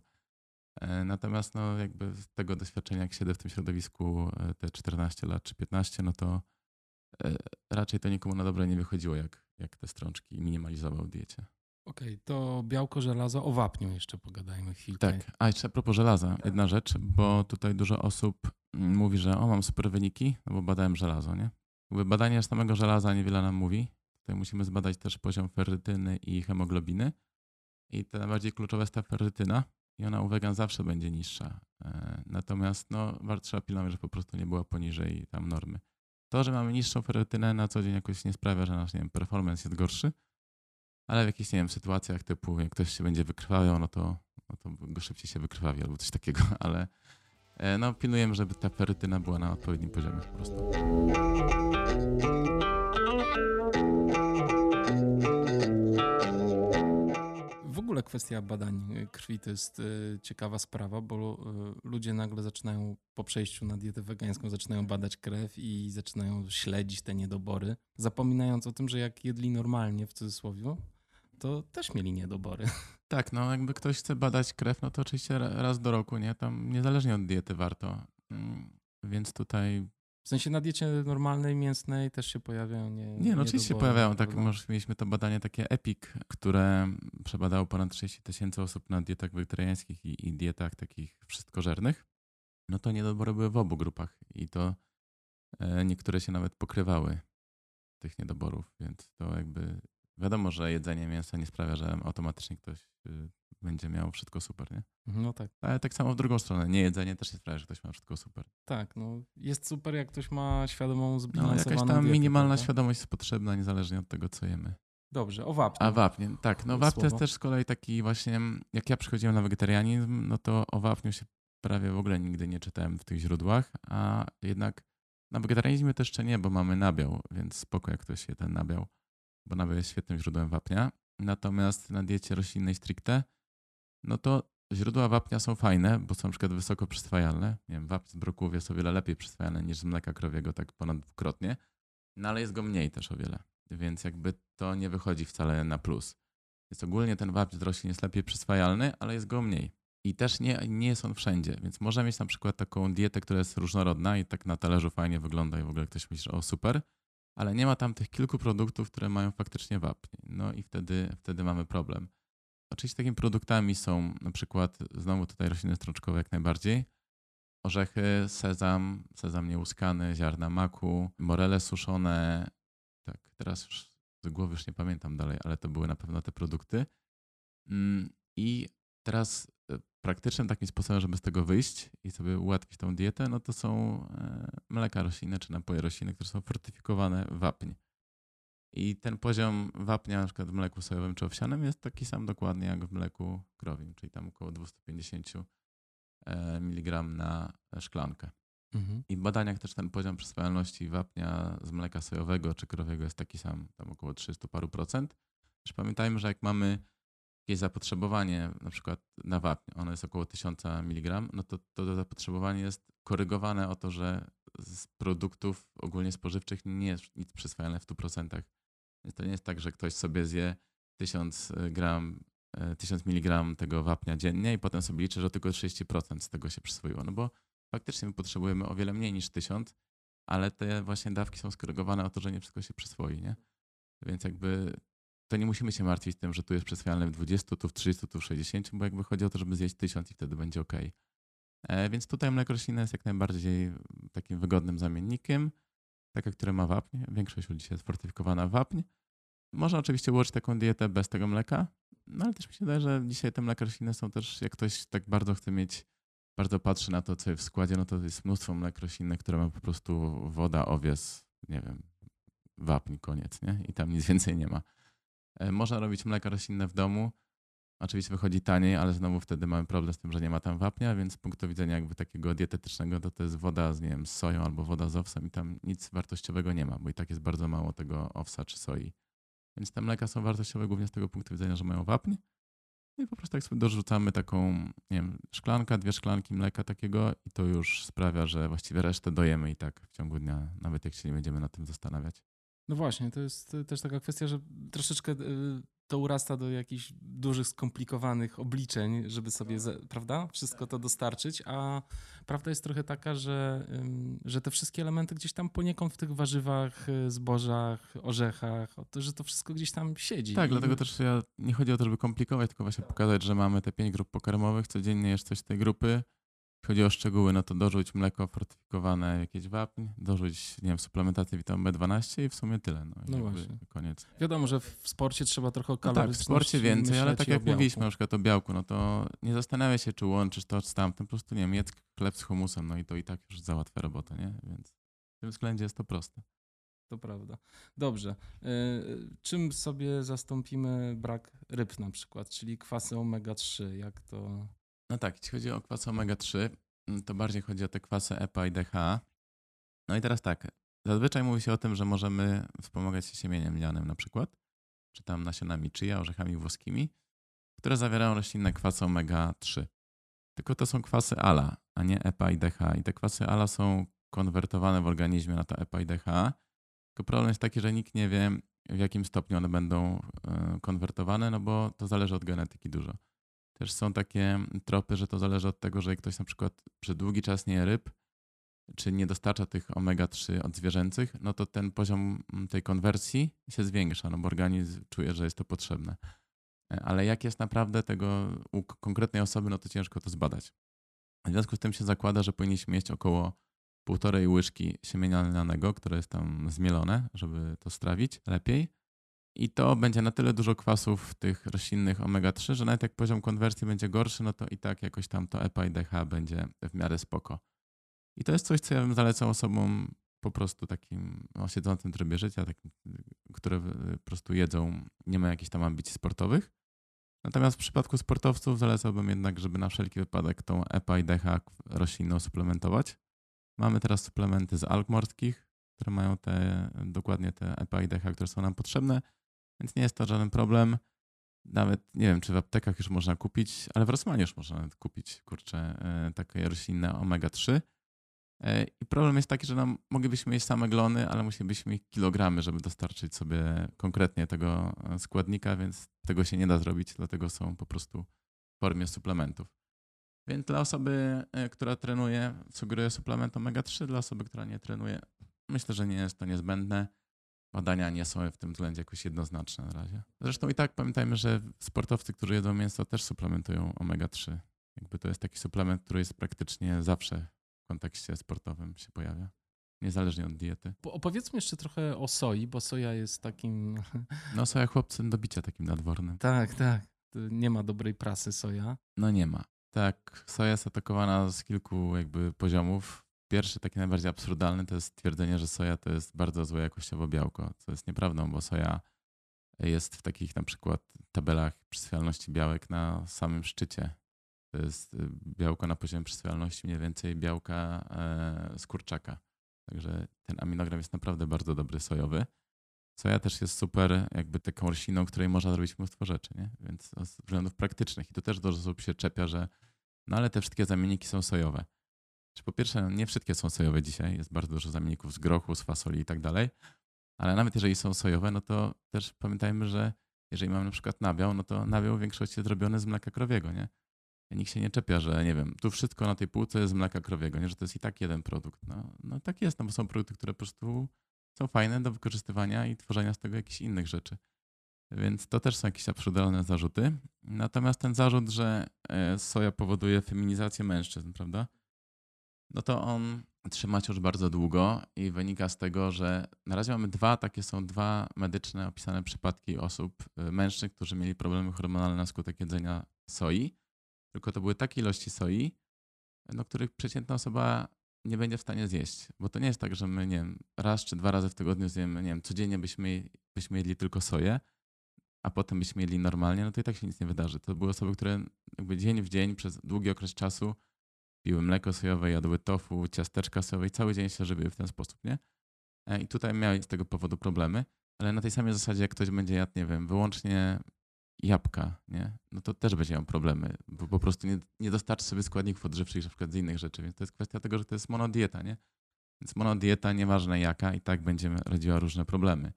E, natomiast no jakby z tego doświadczenia, jak siedzę w tym środowisku e, te 14 lat czy 15, no to raczej to nikomu na dobre nie wychodziło, jak, jak te strączki minimalizował w diecie. Okej, okay, to białko, żelazo, o wapniu jeszcze pogadajmy chwilkę. Tak, a jeszcze a propos żelaza, jedna rzecz, bo tutaj dużo osób mówi, że o, mam super wyniki, no bo badałem żelazo, nie? Jakby badanie samego żelaza niewiele nam mówi. Tutaj musimy zbadać też poziom ferrytyny i hemoglobiny. I to najbardziej kluczowa jest ta ferrytyna i ona u wegan zawsze będzie niższa. E, natomiast no, trzeba pilnować, że po prostu nie była poniżej tam normy. To, że mamy niższą ferrytynę na co dzień jakoś nie sprawia, że nasz nie wiem, performance jest gorszy, ale w jakichś, nie wiem, sytuacjach typu, jak ktoś się będzie wykrwawiał, no to, no to go szybciej się wykrwawi albo coś takiego, ale e, no pilnujemy, żeby ta perytyna była na odpowiednim poziomie po prostu. Ogóle kwestia badań krwi to jest e, ciekawa sprawa, bo e, ludzie nagle zaczynają po przejściu na dietę wegańską zaczynają badać krew i zaczynają śledzić te niedobory, zapominając o tym, że jak jedli normalnie w cudzysłowie, to też mieli niedobory. Tak, no jakby ktoś chce badać krew, no to oczywiście raz do roku, nie? Tam niezależnie od diety warto. Mm, więc tutaj w sensie na diecie normalnej, mięsnej też się pojawiają nie Nie, no oczywiście się pojawiają. Tak, może mieliśmy to badanie takie EPIC, które przebadało ponad 30 tysięcy osób na dietach wegetariańskich i, i, dietach takich wszystkożernych. No to niedobory były w obu grupach i to e, niektóre się nawet pokrywały tych niedoborów, więc to jakby Wiadomo, że jedzenie mięsa nie sprawia, że automatycznie ktoś y, będzie miał wszystko super, nie? No tak. Ale tak samo w drugą stronę. Nie jedzenie też nie sprawia, że ktoś ma wszystko super. Tak, no jest super, jak ktoś ma świadomą, zbilansowaną No jakaś tam dietę, minimalna prawda? świadomość jest potrzebna, niezależnie od tego, co jemy. Dobrze, o wapnie. A wapnie, tak. No wapń to jest też z kolei taki właśnie, jak ja przychodziłem na wegetarianizm, no to o wapniu się prawie w ogóle nigdy nie czytałem w tych źródłach, a jednak na wegetarianizmie też jeszcze nie, bo mamy nabiał, więc spoko, jak ktoś je ten nabiał bo nabiał jest świetnym źródłem wapnia. Natomiast na diecie roślinnej stricte, no to źródła wapnia są fajne, bo są na przykład wysoko przyswajalne. Nie wiem, wapń z brokułów jest o wiele lepiej przyswajalny niż z mleka krowiego, tak ponad dwukrotnie, no ale jest go mniej też o wiele, więc jakby to nie wychodzi wcale na plus. Więc ogólnie ten wapń z roślin jest lepiej przyswajalny, ale jest go mniej. I też nie, nie jest on wszędzie, więc można mieć na przykład taką dietę, która jest różnorodna i tak na talerzu fajnie wygląda i w ogóle ktoś myśli, o super, ale nie ma tam tych kilku produktów, które mają faktycznie wapń. No i wtedy, wtedy mamy problem. Oczywiście takimi produktami są na przykład, znowu tutaj rośliny strączkowe jak najbardziej, orzechy, sezam, sezam nieuskany, ziarna maku, morele suszone. Tak, teraz już z głowy już nie pamiętam dalej, ale to były na pewno te produkty. Mm, I teraz praktycznym takim sposobem, żeby z tego wyjść i sobie ułatwić tą dietę, no to są e, mleka roślinne czy napoje roślinne, które są fortyfikowane wapń. I ten poziom wapnia na przykład w mleku sojowym czy owsianym jest taki sam dokładnie jak w mleku krowim, czyli tam około 250 e, mg na szklankę. Mhm. I w badaniach też ten poziom przyswajalności wapnia z mleka sojowego czy krowiego jest taki sam, tam około 300 paru procent. Też pamiętajmy, że jak mamy jakieś zapotrzebowanie na przykład na wapń, ono jest około 1000 mg, no to to zapotrzebowanie jest korygowane o to, że z produktów ogólnie spożywczych nie jest nic przyswajalne w 100%. Więc to nie jest tak, że ktoś sobie zje 1000 gram 1000 mg tego wapnia dziennie i potem sobie liczy, że tylko 30% z tego się przyswoiło. No bo faktycznie my potrzebujemy o wiele mniej niż 1000, ale te właśnie dawki są skorygowane o to, że nie wszystko się przyswoi, nie? Więc jakby to nie musimy się martwić tym, że tu jest przyswajalne w 20, tu w 30, tu w 60, bo jakby chodzi o to, żeby zjeść 1000 i wtedy będzie ok. E, więc tutaj mleko roślinne jest jak najbardziej takim wygodnym zamiennikiem, takie, które ma wapń. Większość ludzi jest fortyfikowana wapń. Można oczywiście ułożyć taką dietę bez tego mleka, no ale też mi się wydaje, że dzisiaj te mleka roślinne są też, jak ktoś tak bardzo chce mieć, bardzo patrzy na to, co jest w składzie, no to jest mnóstwo mlek roślinnych, które ma po prostu woda, owies, nie wiem, wapń, koniec, nie? I tam nic więcej nie ma. E, można robić mleka roślinne w domu. Oczywiście wychodzi taniej, ale znowu wtedy mamy problem z tym, że nie ma tam wapnia, więc z punktu widzenia jakby takiego dietetycznego to to jest woda z, nie wiem, z soją albo woda z owsem i tam nic wartościowego nie ma, bo i tak jest bardzo mało tego owsa czy soi. Więc te mleka są wartościowe głównie z tego punktu widzenia, że mają wapń. No i po prostu tak sobie dorzucamy taką, nie wiem, szklanka, dwie szklanki mleka takiego i to już sprawia, że właściwie resztę dojemy i tak w ciągu dnia, nawet jak się nie będziemy nad tym zastanawiać. No właśnie, to jest też taka kwestia, że troszeczkę y, to urasta do jakichś dużych, skomplikowanych obliczeń, żeby sobie, prawda, wszystko to dostarczyć, a prawda jest trochę taka, że, że te wszystkie elementy gdzieś tam poniekąd w tych warzywach, y, zbożach, orzechach, to, że to wszystko gdzieś tam siedzi. Tak, dlatego też ja, nie chodzi o to, żeby komplikować, tylko właśnie pokazać, że mamy te pięć grup pokarmowych, codziennie jest coś z tej grupy, chodzi o szczegóły, no to dorzuć mleko fortyfikowane, jakieś wapń, dorzuć, nie wiem, suplementację witamin B12 i w sumie tyle. No, no właśnie. Koniec. Wiadomo, że w sporcie trzeba trochę kaloryczności no Tak, w sporcie więcej, ale tak jak mówiliśmy na przykład o białku, no to nie zastanawiaj się, czy łączysz to z tamtym, po prostu nie wiem, jedz chleb z humusem, no i to i tak już załatwia robotę, nie? Więc w tym względzie jest to proste. To prawda. Dobrze. Yy, czym sobie zastąpimy brak ryb na przykład, czyli kwasy omega-3? Jak to no tak, jeśli chodzi o kwasy omega-3, mm, to bardziej chodzi o te kwasy EPA i DHA. No i teraz tak, zazwyczaj mówi się o tym, że możemy wspomagać się siemieniem lnianym na przykład, czy tam nasionami chia, orzechami włoskimi, które zawierają roślinne kwasy omega-3. Tylko to są kwasy ALA, a nie EPA i DHA. I te kwasy ALA są konwertowane w organizmie na to EPA i DHA. Tylko problem jest taki, że nikt nie wie, w jakim stopniu one będą e, konwertowane, no bo to zależy od genetyki dużo. Też są takie tropy, że to zależy od tego, że ktoś na przykład przez długi czas nie je ryb, czy nie dostarcza tych omega-3 od zwierzęcych, no to ten poziom tej konwersji się zwiększa, no bo organizm czuje, że jest to potrzebne. Ale jak jest naprawdę tego u konkretnej osoby, no to ciężko to zbadać. W związku z tym się zakłada, że powinniśmy mieć około półtorej łyżki siemienia lnianego, które jest tam zmielone, żeby to strawić lepiej. I to będzie na tyle dużo kwasów tych roślinnych omega-3, że nawet jak poziom konwersji będzie gorszy, no to i tak jakoś tam to EPA i DHA będzie w miarę spoko. I to jest coś, co ja bym zalecał osobom po prostu takim no, siedzącym trybie życia, takim, które po prostu jedzą, nie ma jakichś tam ambicji sportowych. Natomiast w przypadku sportowców zalecałbym jednak, żeby na wszelki wypadek tą EPA i DHA roślinną suplementować. Mamy teraz suplementy z alg morskich, które mają te, dokładnie te EPA i DHA, które są nam potrzebne. Więc nie jest to żaden problem. Nawet nie wiem, czy w aptekach już można kupić, ale w Rosmanie już można nawet kupić, kurczę, e, takie roślinne omega-3. E, I problem jest taki, że nam moglibyśmy mieć same glony, ale musielibyśmy mieć kilogramy, żeby dostarczyć sobie konkretnie tego e, składnika, więc tego się nie da zrobić, dlatego są po prostu w formie suplementów. Więc dla osoby, która trenuje, sugeruję suplement omega-3, dla osoby, która nie trenuje, myślę, że nie jest to niezbędne badania nie są w tym względzie jakoś jednoznaczne na razie. Zresztą i tak pamiętajmy, że sportowcy, którzy jedzą mięso, też suplementują omega-3. Jakby to jest taki suplement, który jest praktycznie zawsze w kontekście sportowym się pojawia. Niezależnie od diety. Opowiedzmy jeszcze trochę o soi, bo soja jest takim. No, soja chłopcem do bicia takim nadwornym. Tak, tak. Nie ma dobrej prasy soja. No nie ma. Tak, soja jest atakowana z kilku jakby poziomów. Pierwszy, taki najbardziej absurdalny, to jest twierdzenie, że soja to jest bardzo złe jakościowo białko, co jest nieprawdą, bo soja jest w takich na przykład tabelach przyswajalności białek na samym szczycie. To jest y, białko na poziomie przyswajalności mniej więcej białka e, z kurczaka. Także ten aminogram jest naprawdę bardzo dobry sojowy. Soja też jest super jakby taką rośliną, której można zrobić mnóstwo rzeczy, nie? Więc z względów praktycznych. I tu też dużo osób się czepia, że no ale te wszystkie zamienniki są sojowe. Czy po pierwsze, no, nie wszystkie są sojowe dzisiaj. Jest bardzo dużo zamienników z grochu, z fasoli i tak dalej. Ale nawet jeżeli są sojowe, no to też pamiętajmy, że jeżeli mamy na przykład nabiał, no to nabiał w większości jest zrobiony z mleka krowiego, nie? Nikt się nie czepia, że nie wiem, tu wszystko na tej półce jest z mleka krowiego, nie? Że to jest i tak jeden produkt. No, no tak jest, no bo są produkty, które po prostu są fajne do wykorzystywania i tworzenia z tego jakichś innych rzeczy. Więc to też są jakieś absurdalne zarzuty. Natomiast ten zarzut, że e, soja powoduje feminizację mężczyzn, prawda? No to on trzyma się już bardzo długo i wynika z tego, że na razie mamy dwa, takie są dwa medyczne opisane przypadki osób, e, mężczyzn, którzy mieli problemy hormonalne na skutek jedzenia soi. Tylko to były takie ilości soi, no, których przeciętna osoba nie będzie w stanie zjeść. Bo to nie jest tak, że my, nie wiem, raz czy dwa razy w tygodniu zjemy, nie wiem, codziennie byśmy, byśmy jedli tylko soję, a potem byśmy jedli normalnie, no to i tak się nic nie wydarzy. To były osoby, które dzień w dzień przez długi okres czasu piły mleko sojowe, jadły tofu, ciasteczka sojowe i cały dzień się żywiły w ten sposób, nie? E, I tutaj miały z tego powodu problemy, ale na tej samej zasadzie, jak ktoś będzie jadł, nie wiem, wyłącznie jabłka, nie? no to też będzie miał problemy, bo po prostu nie, nie dostarczy sobie składników odżywczych na przykład z innych rzeczy, więc to jest kwestia tego, że to jest monodieta, nie? Więc monodieta, nieważne jaka, i tak będzie rodziła różne problemy.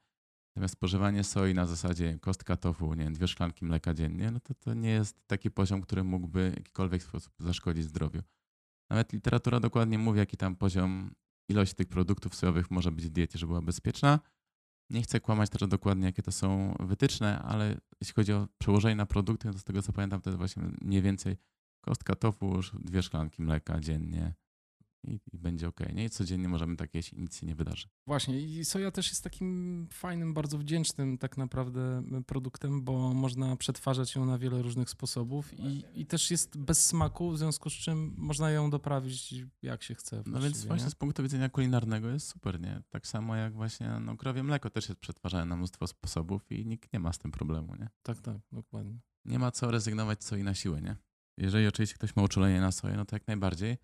Natomiast spożywanie soi na zasadzie kostka tofu, nie wiem, dwie szklanki mleka dziennie, no to to nie jest taki poziom, który mógłby w jakikolwiek sposób zaszkodzić zdrowiu. Nawet literatura dokładnie mówi, jaki tam poziom ilości tych produktów sojowych może być w diecie, żeby była bezpieczna. Nie chcę kłamać teraz dokładnie, jakie to są wytyczne, ale jeśli chodzi o przełożenie na produkty, to z tego co pamiętam, to jest właśnie mniej więcej kostka tofu, dwie szklanki mleka dziennie, i, i będzie ok. Nie? I codziennie możemy tak jeść i nic się nie wydarzy. Właśnie i soja też jest takim fajnym, bardzo wdzięcznym tak naprawdę produktem, bo można przetwarzać ją na wiele różnych sposobów i, i też jest bez smaku, w związku z czym można ją doprawić jak się chce. No więc właśnie nie? z punktu widzenia kulinarnego jest super, nie? Tak samo jak właśnie no, krowie mleko też jest przetwarzane na mnóstwo sposobów i nikt nie ma z tym problemu, nie? Tak, tak, dokładnie. Nie ma co rezygnować soi na siłę, nie? Jeżeli oczywiście ktoś ma uczulenie na soję, no to jak najbardziej,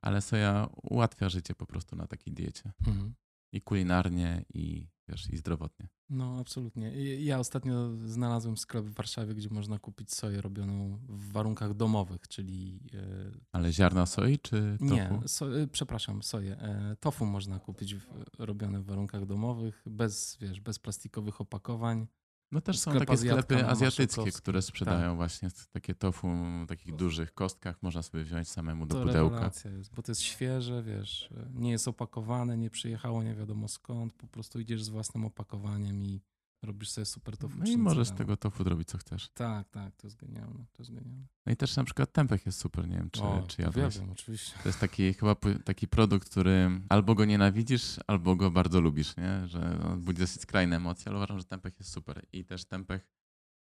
ale soja ułatwia życie po prostu na takiej diecie. Mhm. I kulinarnie, i, wiesz, i zdrowotnie. No, absolutnie. Ja ostatnio znalazłem sklep w Warszawie, gdzie można kupić soję robioną w warunkach domowych, czyli. E, ale ziarna soi czy tofu? Nie, so, e, przepraszam, soję. E, tofu można kupić w, robione w warunkach domowych, bez, wiesz, bez plastikowych opakowań. No też są takie sklepy azjatyckie, które sprzedają tak. właśnie takie tofu w takich dużych kostkach. Można sobie wziąć samemu do to pudełka. jest, bo to jest świeże, wiesz, nie jest opakowane, nie przyjechało nie wiadomo skąd. Po prostu idziesz z własnym opakowaniem i robisz sobie super tofu. No i możesz z tego tofu zrobić, co chcesz. Tak, tak, to jest genialne, to jest genialne. No i też na przykład tempeh jest super, nie wiem, czy, o, czy jadłeś. Wiem, oczywiście. To jest taki chyba taki produkt, który albo go nienawidzisz, albo go bardzo lubisz, nie? Że on budzi dosyć skrajne emocje, ale uważam, że tempeh jest super. I też tempeh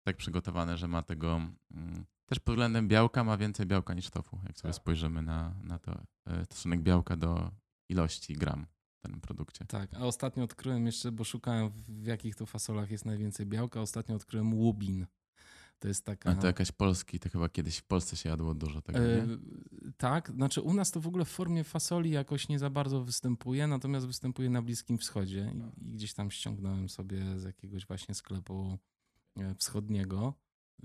tak przygotowany, że ma tego... Mm, też pod względem białka ma więcej białka niż tofu, jak sobie tak. spojrzymy na, na to e, stosunek białka do ilości gram tym produkcie. Tak, a ostatnio odkryłem jeszcze, bo szukałem w jakich to fasolach jest najwięcej białka, ostatnio odkryłem łubin. To jest taka... A to jakaś polski, to chyba kiedyś w Polsce się jadło dużo tego, e, Tak, znaczy u nas to w ogóle w formie fasoli jakoś nie za bardzo występuje, natomiast występuje na Bliskim Wschodzie i, i gdzieś tam ściągnąłem sobie z jakiegoś właśnie sklepu e, wschodniego.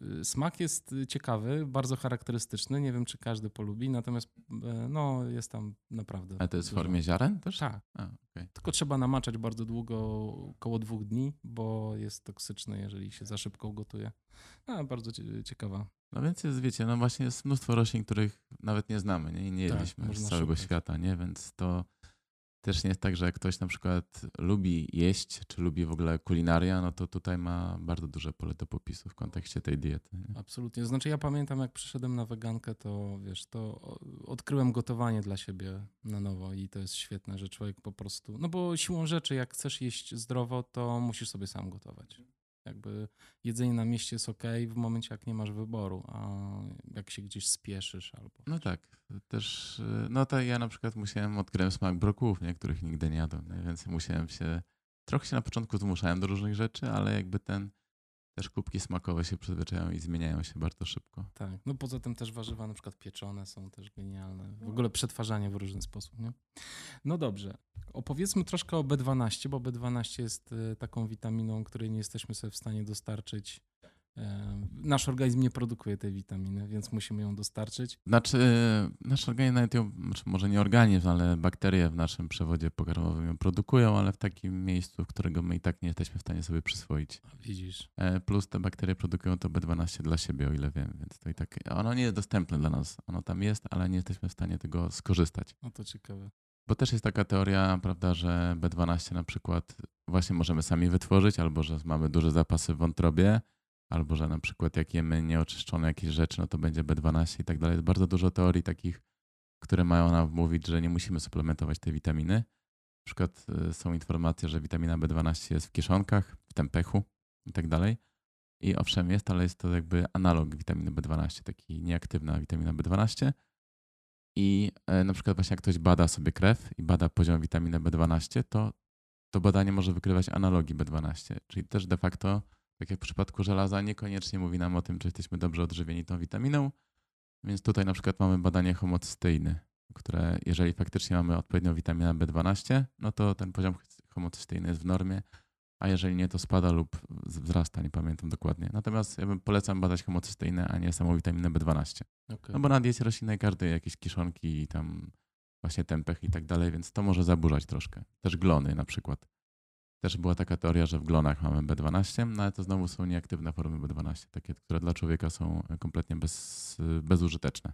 Y, smak jest y, ciekawy, bardzo charakterystyczny. Nie wiem, czy każdy polubi, natomiast e, no, jest tam naprawdę. A to jest dużo. w formie ziaren też? Tak. A, okay. Tylko trzeba namaczać bardzo długo, około dwóch dni, bo jest toksyczny, jeżeli się za szybko gotuje. A, bardzo ciekawa. No więc jest, wiecie, no właśnie jest mnóstwo roślin, których nawet nie znamy, nie, nie tak, jedliśmy tak, z całego szukać. świata, nie? Więc to też nie jest tak, że jak ktoś na przykład lubi jeść, czy lubi w ogóle kulinaria, no to tutaj ma bardzo duże pole do popisu w kontekście tej diety. Nie? Absolutnie. Znaczy ja pamiętam, jak przyszedłem na wegankę, to wiesz, to odkryłem gotowanie dla siebie na nowo i to jest świetne, że człowiek po prostu, no bo siłą rzeczy, jak chcesz jeść zdrowo, to musisz sobie sam gotować. Jakby jedzenie na mieście jest ok w momencie, jak nie masz wyboru, a jak się gdzieś spieszysz albo... No tak, też, no to ja na przykład musiałem, odkryłem smak brokułów, nie, których nigdy nie jadłem, nie? więc musiałem się, trochę się na początku zmuszałem do różnych rzeczy, ale jakby ten, też kubki smakowe się przyzwyczajają i zmieniają się bardzo szybko. Tak, no poza tym też warzywa na przykład pieczone są też genialne. W ogóle przetwarzanie w różny sposób, nie? No dobrze, opowiedzmy troszkę o B12, bo B12 jest y, taką witaminą, której nie jesteśmy sobie w stanie dostarczyć Nasz organizm nie produkuje tej witaminy, więc musimy ją dostarczyć. Znaczy, nasz organizm, nawet ją, znaczy może nie organizm, ale bakterie w naszym przewodzie pokarmowym ją produkują, ale w takim miejscu, którego my i tak nie jesteśmy w stanie sobie przyswoić. Widzisz. E, plus te bakterie produkują to B12 dla siebie, o ile wiem, więc to i tak, ono nie jest dostępne dla nas. Ono tam jest, ale nie jesteśmy w stanie tego skorzystać. No to ciekawe. Bo też jest taka teoria, prawda, że B12 na przykład właśnie możemy sami wytworzyć, albo że mamy duże zapasy w wątrobie, albo że na przykład jak jemy nieoczyszczone jakieś rzeczy, no to będzie B12 i tak dalej. Jest bardzo dużo teorii takich, które mają nam mówić, że nie musimy suplementować tej witaminy. Na przykład y, są informacje, że witamina B12 jest w kiszonkach, w tempechu i tak dalej. I owszem jest, ale jest to jakby analog witaminy B12, taki nieaktywna witamina B12. I e, na przykład właśnie jak ktoś bada sobie krew i bada poziom witaminy B12, to to badanie może wykrywać analogii B12, czyli też de facto tak jak w przypadku żelaza, niekoniecznie mówi nam o tym, czy jesteśmy dobrze odżywieni tą witaminą. Więc tutaj na przykład mamy badanie homocysteiny, które jeżeli faktycznie mamy odpowiednią witaminę B12, no to ten poziom homocysteiny jest w normie, a jeżeli nie, to spada lub wzrasta, nie pamiętam dokładnie. Natomiast ja bym polecam badać homocysteinę, a nie samą witaminę B12. Okay. No bo na diecie roślinnej każdy jakieś kiszonki i tam właśnie tempeh i tak dalej, więc to może zaburzać troszkę. Też glony na przykład. Też była taka teoria, że w glonach mamy B12, no ale to znowu są nieaktywne formy B12, takie, które dla człowieka są kompletnie bez, bezużyteczne.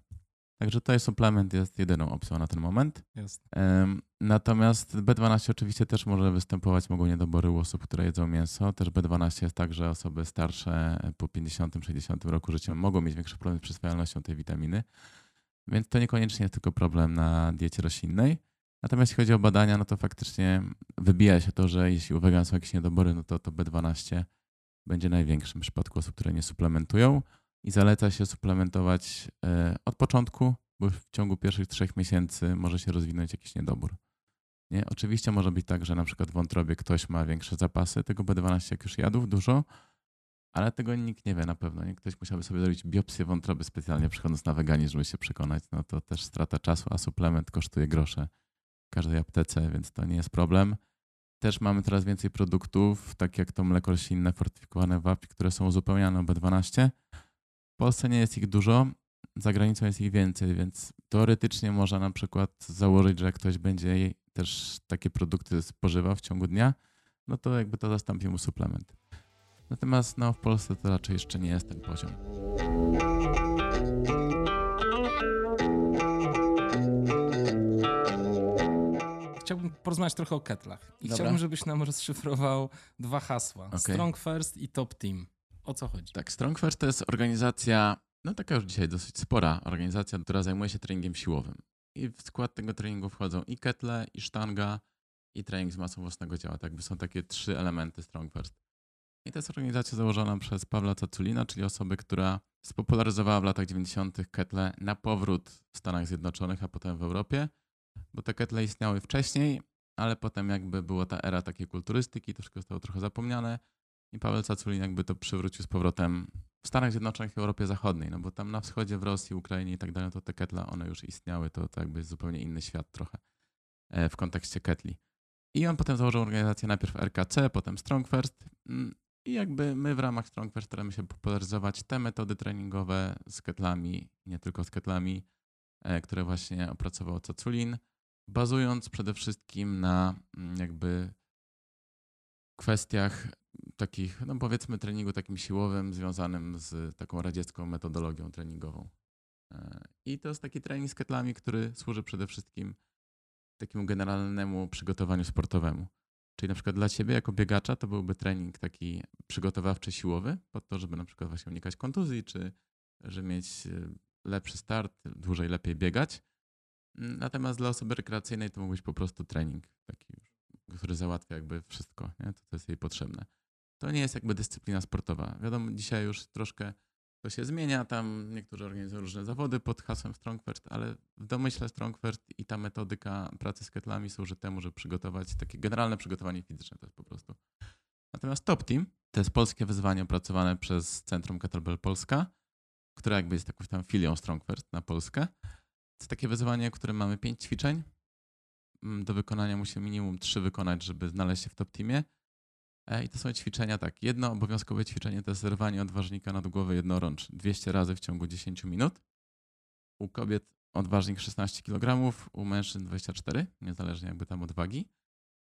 Także tutaj suplement jest jedyną opcją na ten moment. Jest. Natomiast B12 oczywiście też może występować, mogą niedobory u osób, które jedzą mięso. Też B12 jest tak, że osoby starsze po 50-60 roku życia mogą mieć większy problem z przyswajalnością tej witaminy. Więc to niekoniecznie jest tylko problem na diecie roślinnej. Natomiast jeśli chodzi o badania, no to faktycznie wybija się to, że jeśli u wegan są jakieś niedobory, no to to B12 będzie największym w przypadku osób, które nie suplementują i zaleca się suplementować e, od początku, bo w ciągu pierwszych trzech miesięcy może się rozwinąć jakiś niedobór. Nie? Oczywiście może być tak, że na przykład w wątrobie ktoś ma większe zapasy tego B12, jak już jadł dużo, ale tego nikt nie wie na pewno. Nie? Ktoś musiałby sobie zrobić biopsję wątroby specjalnie przychodząc na weganizm, żeby się przekonać. No to też strata czasu, a suplement kosztuje grosze każdej aptece, więc to nie jest problem. Też mamy coraz więcej produktów, tak jak to mleko roślinne fortyfikowane wapń, które są uzupełniane o B12. W Polsce nie jest ich dużo, za granicą jest ich więcej, więc teoretycznie można na przykład założyć, że ktoś będzie też takie produkty spożywał w ciągu dnia, no to jakby to zastąpi mu suplement. Natomiast no, w Polsce to raczej jeszcze nie jest ten poziom. Chciałbym porozmawiać trochę o ketlach. I Dobra. chciałbym, żebyś nam rozszyfrował dwa hasła. Okay. Strong First i Top Team. O co chodzi? Tak, Strong First to jest organizacja, no taka już dzisiaj dosyć spora organizacja, która zajmuje się treningiem siłowym. I w skład tego treningu wchodzą i ketle, i sztanga, i trening z masą własnego ciała. Tak, są takie trzy elementy Strong First. I to jest organizacja założona przez Pawła Caculina, czyli osoby, która spopularyzowała w latach 90. ketle na powrót w Stanach Zjednoczonych, a potem w Europie bo te ketle istniały wcześniej, ale potem jakby była ta era takiej kulturystyki, to wszystko zostało trochę zapomniane i Paweł Caculin jakby to przywrócił z powrotem w Stanach Zjednoczonych i Europie Zachodniej, no bo tam na wschodzie, w Rosji, Ukrainie i tak dalej, to te ketle, one już istniały, to, to jakby jest zupełnie inny świat trochę e, w kontekście ketli. I on potem założył organizację najpierw RKC, potem Strong First mm, i jakby my w ramach Strong First staramy się popularyzować te metody treningowe z ketlami, nie tylko z ketlami, które właśnie opracował Caculin, bazując przede wszystkim na mm, jakby kwestiach takich, no powiedzmy treningu takim siłowym, związanym z taką radziecką metodologią treningową. E, I to jest taki trening z ketlami, który służy przede wszystkim takiemu generalnemu przygotowaniu sportowemu. Czyli na przykład dla ciebie jako biegacza to byłby trening taki przygotowawczy, siłowy, po to, żeby na przykład właśnie unikać kontuzji, czy żeby mieć e, lepszy start, dłużej lepiej biegać. Natomiast dla osoby rekreacyjnej to mógł być po prostu trening, taki, który załatwia jakby wszystko, nie? To, co jest jej potrzebne. To nie jest jakby dyscyplina sportowa. Wiadomo, dzisiaj już troszkę to się zmienia, tam niektórzy organizują różne zawody pod hasłem Strongfirst, ale w domyśle Strongfirst i ta metodyka pracy z ketlami służy temu, żeby przygotować takie generalne przygotowanie fizyczne to jest po prostu. Natomiast Top Team to jest polskie wyzwanie opracowane przez Centrum Kettlebell Polska, które jakby jest jakąś tam filią Strongfirst na Polskę. To jest takie wyzwanie, w którym mamy pięć ćwiczeń. Mm, do wykonania musimy minimum trzy wykonać, żeby znaleźć się w top teamie. E, I to są ćwiczenia tak. Jedno obowiązkowe ćwiczenie to jest zerwanie odważnika nad głowę jednorącz 200 razy w ciągu 10 minut. U kobiet odważnik 16 kg, u mężczyzn 24, niezależnie jakby tam od wagi.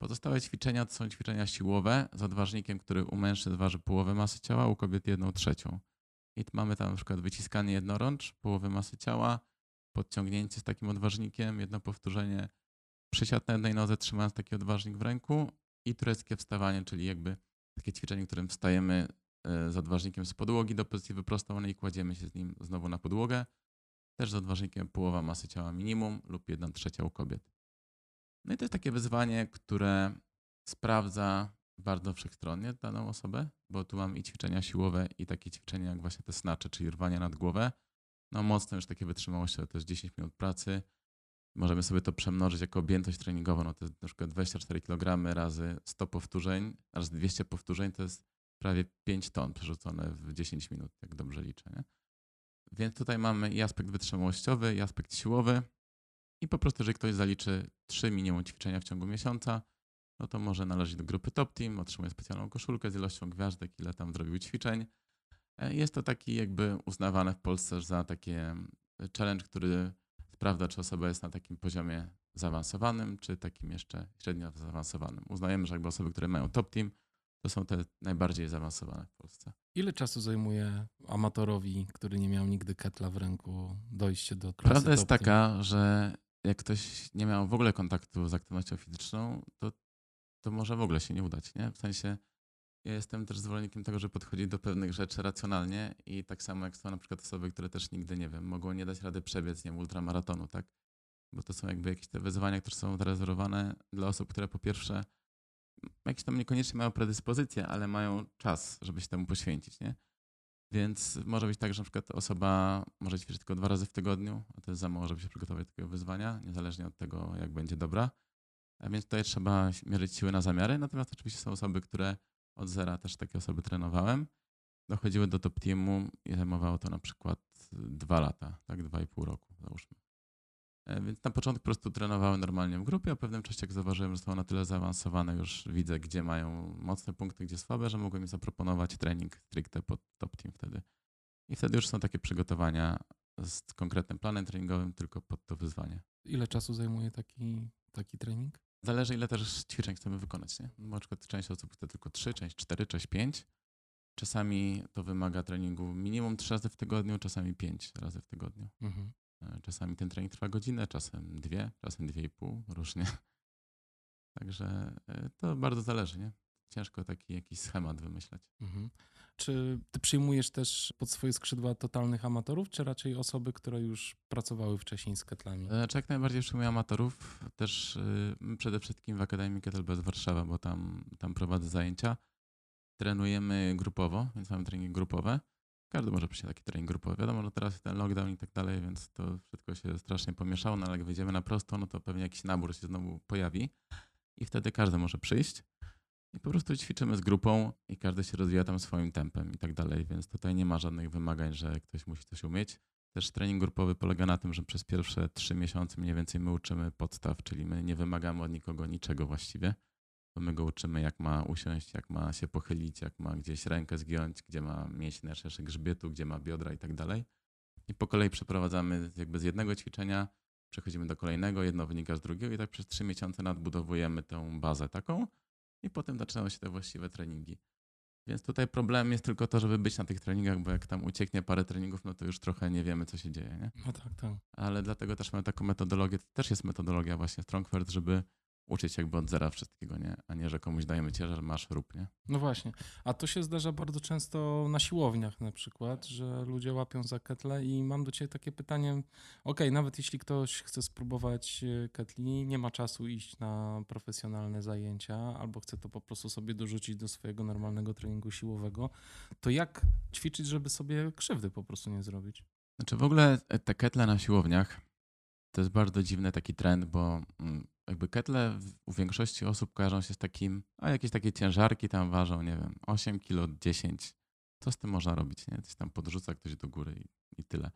Pozostałe ćwiczenia to są ćwiczenia siłowe z odważnikiem, który u mężczyzn waży połowę masy ciała, u kobiet jedną trzecią. I mamy tam na przykład wyciskanie jednorącz, połowy masy ciała, podciągnięcie z takim odważnikiem, jedno powtórzenie, przysiad na jednej nodze trzymając taki odważnik w ręku i tureckie wstawanie, czyli jakby takie ćwiczenie, w którym wstajemy e, z odważnikiem z podłogi do pozycji wyprostowanej i kładziemy się z nim znowu na podłogę. Też z odważnikiem połowa masy ciała minimum lub jedna trzecia u kobiet. No i to jest takie wyzwanie, które sprawdza bardzo wszechstronnie daną osobę, bo tu mam i ćwiczenia siłowe, i takie ćwiczenia jak właśnie te snacze, czyli rwanie nad głowę. No mocno już takie wytrzymałości, to jest 10 minut pracy. Możemy sobie to przemnożyć jako objętość treningową. No to jest na przykład 24 kg razy 100 powtórzeń, razy 200 powtórzeń to jest prawie 5 ton przerzucone w 10 minut, jak dobrze liczę. Nie? Więc tutaj mamy i aspekt wytrzymałościowy, i aspekt siłowy. I po prostu, jeżeli ktoś zaliczy 3 minimum ćwiczenia w ciągu miesiąca, no to może należeć do grupy Top Team, otrzymuje specjalną koszulkę z ilością gwiazdek, ile tam zrobił ćwiczeń. E, jest to taki jakby uznawane w Polsce za taki challenge, który sprawdza, czy osoba jest na takim poziomie zaawansowanym, czy takim jeszcze średnio zaawansowanym. Uznajemy, że jakby osoby, które mają top team, to są te najbardziej zaawansowane w Polsce. Ile czasu zajmuje amatorowi, który nie miał nigdy ketla w ręku, dojście do klasy Prawda jest taka, że jak ktoś nie miał w ogóle kontaktu z aktywnością fizyczną, to, to może w ogóle się nie udać. Nie? W sensie ja jestem też zwolennikiem tego, że podchodzić do pewnych rzeczy racjonalnie i tak samo jak są na przykład osoby, które też nigdy, nie wiem, mogą nie dać rady przebiec, nie wiem, ultramaratonu, tak? Bo to są jakby jakieś te wyzwania, które są zarezerwowane dla osób, które po pierwsze jakieś tam niekoniecznie mają predyspozycję, ale mają czas, żeby się temu poświęcić, nie? Więc może być tak, że na przykład osoba może ćwiczyć tylko dwa razy w tygodniu, a to jest za mało, żeby się przygotować do takiego wyzwania, niezależnie od tego, jak będzie dobra. Więc tutaj trzeba mierzyć siły na zamiary. Natomiast oczywiście są osoby, które od zera też takie osoby trenowałem. Dochodziły do top teamu i zajmowało to na przykład dwa lata, tak, dwa i pół roku, załóżmy. E, więc na początku po prostu trenowały normalnie w grupie, a w pewnym czasie jak zauważyłem, że są na tyle zaawansowane, już widzę, gdzie mają mocne punkty, gdzie słabe, że mogłem im zaproponować trening stricte pod top team wtedy. I wtedy już są takie przygotowania z konkretnym planem treningowym tylko pod to wyzwanie. Ile czasu zajmuje taki, taki trening? Zależy, ile też ćwiczeń chcemy wykonać. Nie? Na przykład część osób chce tylko 3, część 4, część 5. Czasami to wymaga treningu minimum 3 razy w tygodniu, czasami 5 razy w tygodniu. Mhm. E, czasami ten trening trwa godzinę, czasem dwie, czasem dwie i pół, różnie. Także e, to bardzo zależy, nie? Ciężko taki jakiś schemat wymyślać. Mhm. Czy ty przyjmujesz też pod swoje skrzydła totalnych amatorów, czy raczej osoby, które już pracowały wcześniej z ketlami? Znaczy jak najbardziej przyjmuję amatorów. Też yy, przede wszystkim w Akademii Kettlebell Warszawa, bo tam, tam prowadzę zajęcia. Trenujemy grupowo, więc mamy treningi grupowe. Każdy może przyjść taki trening grupowy. Wiadomo, że teraz jest ten lockdown i tak dalej, więc to wszystko się strasznie pomieszało, no ale jak wyjdziemy na prosto, no to pewnie jakiś nabór się znowu pojawi i wtedy każdy może przyjść. I po prostu ćwiczymy z grupą i każdy się rozwija tam swoim tempem i tak dalej, więc tutaj nie ma żadnych wymagań, że ktoś musi coś umieć. Też trening grupowy polega na tym, że przez pierwsze trzy miesiące mniej więcej my uczymy podstaw, czyli my nie wymagamy od nikogo niczego właściwie. To my go uczymy, jak ma usiąść, jak ma się pochylić, jak ma gdzieś rękę zgiąć, gdzie ma mieć najszerszy grzbietu, gdzie ma biodra i tak dalej. I po kolei przeprowadzamy jakby z jednego ćwiczenia, przechodzimy do kolejnego, jedno wynika z drugiego i tak przez trzy miesiące nadbudowujemy tę bazę taką, i potem zaczynają się te właściwe treningi. Więc tutaj problem jest tylko to, żeby być na tych treningach, bo jak tam ucieknie parę treningów, no to już trochę nie wiemy, co się dzieje. Nie? No tak, tak. Ale dlatego też mamy taką metodologię, to też jest metodologia właśnie Strongfirst, żeby uczyć jakby od zera wszystkiego, nie? A nie, że komuś dajemy ciężar, masz rób, nie? No właśnie. A to się zdarza bardzo często na siłowniach na przykład, że ludzie łapią za ketle i mam do ciebie takie pytanie, okej, nawet jeśli ktoś chce spróbować e, ketli, nie ma czasu iść na profesjonalne zajęcia albo chce to po prostu sobie dorzucić do swojego normalnego treningu siłowego, to jak ćwiczyć, żeby sobie krzywdy po prostu nie zrobić? Znaczy w ogóle te ketle na siłowniach to jest bardzo dziwny taki trend, bo mm, jakby ketle u większości osób kojarzą się z takim, a jakieś takie ciężarki tam ważą, nie wiem, 8 kilo, 10. Co z tym można robić, nie? Coś tam podrzuca ktoś do góry i, i tyle.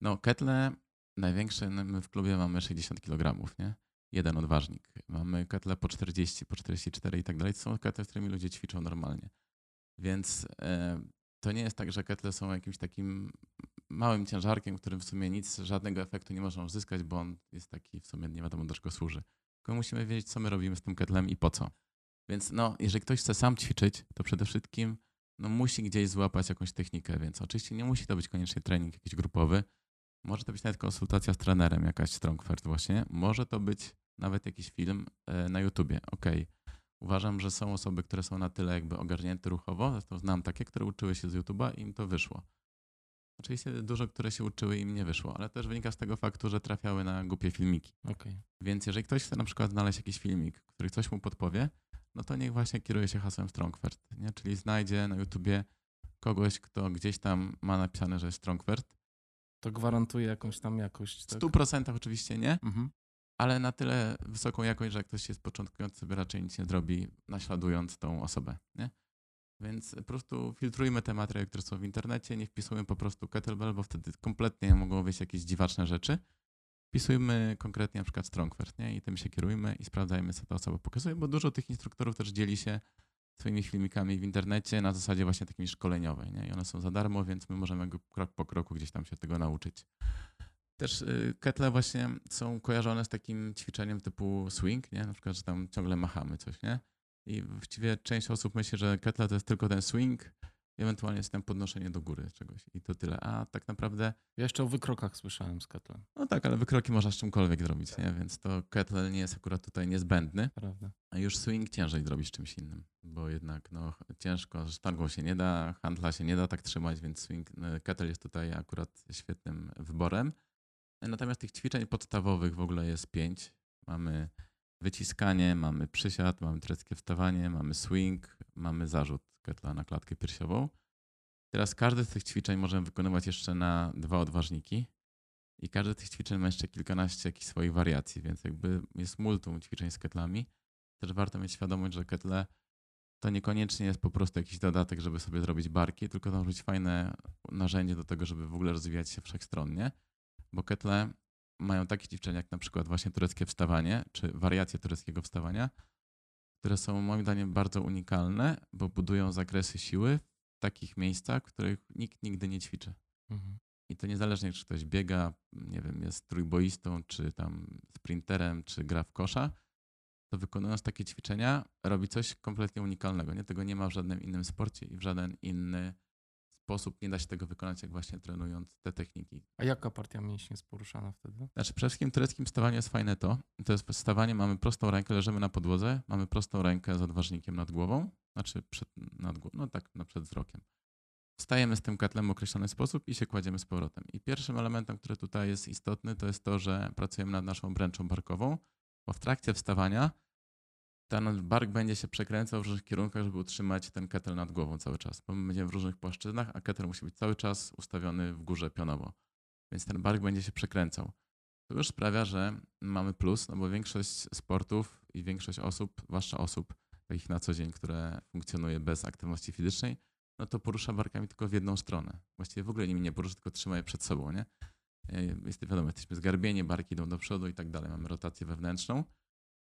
No ketle największe, no, my w klubie mamy 60 kg, nie? Jeden odważnik. Mamy ketle po 40, po 44 i tak dalej. To są ketle, którymi ludzie ćwiczą normalnie. Więc e, to nie jest tak, że ketle są jakimś takim małym ciężarkiem, którym w sumie nic, żadnego efektu nie można uzyskać, bo on jest taki w sumie nie wiadomo do czego służy. Tylko musimy wiedzieć, co my robimy z tym ketlem i po co. Więc no, jeżeli ktoś chce sam ćwiczyć, to przede wszystkim no, musi gdzieś złapać jakąś technikę, więc oczywiście nie musi to być koniecznie trening jakiś grupowy. Może to być nawet konsultacja z trenerem, jakaś Strongfirst właśnie. Może to być nawet jakiś film e, na YouTubie. Okej. Okay Uważam, że są osoby, które są na tyle jakby ogarnięte ruchowo, zresztą znam takie, które uczyły się z YouTube'a i im to wyszło. Oczywiście dużo, które się uczyły im nie wyszło, ale też wynika z tego faktu, że trafiały na głupie filmiki. Okay. Więc jeżeli ktoś chce na przykład znaleźć jakiś filmik, który coś mu podpowie, no to niech właśnie kieruje się hasłem Strongfirst, nie? czyli znajdzie na YouTubie kogoś, kto gdzieś tam ma napisane, że jest Strongfirst. To gwarantuje jakąś tam jakość. Tak? W 100% oczywiście nie, mhm ale na tyle wysoką jakość, że jak ktoś jest początkujący, sobie raczej nic nie zrobi, naśladując tą osobę. Nie? Więc po prostu filtrujmy te materiały, które są w internecie, nie wpisujmy po prostu kettlebell, bo wtedy kompletnie mogą wyjść jakieś dziwaczne rzeczy. Wpisujmy konkretnie na przykład Strongfirst nie? i tym się kierujmy i sprawdzajmy, co ta osoba pokazuje, bo dużo tych instruktorów też dzieli się swoimi filmikami w internecie na zasadzie właśnie takiej szkoleniowej. Nie? I one są za darmo, więc my możemy krok po kroku gdzieś tam się tego nauczyć. Też y, ketle właśnie są kojarzone z takim ćwiczeniem typu swing, nie? Na przykład, że tam ciągle machamy coś, nie? I właściwie część osób myśli, że ketle to jest tylko ten swing, ewentualnie jest tam podnoszenie do góry czegoś i to tyle. A tak naprawdę... Ja jeszcze o wykrokach słyszałem z ketlem. No tak, ale wykroki można z czymkolwiek zrobić, nie? Więc to kettle nie jest akurat tutaj niezbędny. Prawda. A już swing ciężej zrobić czymś innym, bo jednak no, ciężko, sztangą się nie da, handla się nie da tak trzymać, więc swing, no, kettle jest tutaj akurat świetnym wyborem. Natomiast tych ćwiczeń podstawowych w ogóle jest pięć. Mamy wyciskanie, mamy przysiad, mamy tureckie wstawanie, mamy swing, mamy zarzut ketla na klatkę piersiową. Teraz każde z tych ćwiczeń możemy wykonywać jeszcze na dwa odważniki i każde z tych ćwiczeń ma jeszcze kilkanaście jakichś swoich wariacji, więc jakby jest multum ćwiczeń z ketlami. Też warto mieć świadomość, że ketle to niekoniecznie jest po prostu jakiś dodatek, żeby sobie zrobić barki, tylko to może być fajne narzędzie do tego, żeby w ogóle rozwijać się wszechstronnie bo ketle mają takie ćwiczenia jak na przykład właśnie tureckie wstawanie, czy wariacje tureckiego wstawania, które są moim zdaniem bardzo unikalne, bo budują zakresy siły w takich miejscach, których nikt nigdy nie ćwiczy. Mhm. I to niezależnie, czy ktoś biega, nie wiem, jest trójboistą, czy tam sprinterem, czy gra w kosza, to wykonując takie ćwiczenia robi coś kompletnie unikalnego. Nie? Tego nie ma w żadnym innym sporcie i w żaden inny sposób nie da się tego wykonać, jak właśnie trenując te techniki. A jaka partia mięśni jest poruszana wtedy? Znaczy przede wszystkim tureckim stawaniu jest fajne to, to jest stawanie, mamy prostą rękę, leżymy na podłodze, mamy prostą rękę z odważnikiem nad głową, znaczy przed, nad głową, no tak, no przed wzrokiem. Wstajemy z tym katlem w określony sposób i się kładziemy z powrotem. I pierwszym elementem, który tutaj jest istotny, to jest to, że pracujemy nad naszą bręczą barkową, bo w trakcie wstawania ten bark będzie się przekręcał w różnych kierunkach, żeby utrzymać ten ketel nad głową cały czas, bo my będziemy w różnych płaszczyznach, a ketel musi być cały czas ustawiony w górze pionowo. Więc ten bark będzie się przekręcał. To już sprawia, że mamy plus, no bo większość sportów i większość osób, zwłaszcza osób takich na co dzień, które funkcjonuje bez aktywności fizycznej, no to porusza barkami tylko w jedną stronę. Właściwie w ogóle nimi nie porusza, tylko trzyma je przed sobą, nie? Jest wiadomo, jesteśmy zgarbieni, barki idą do przodu i tak dalej. Mamy rotację wewnętrzną.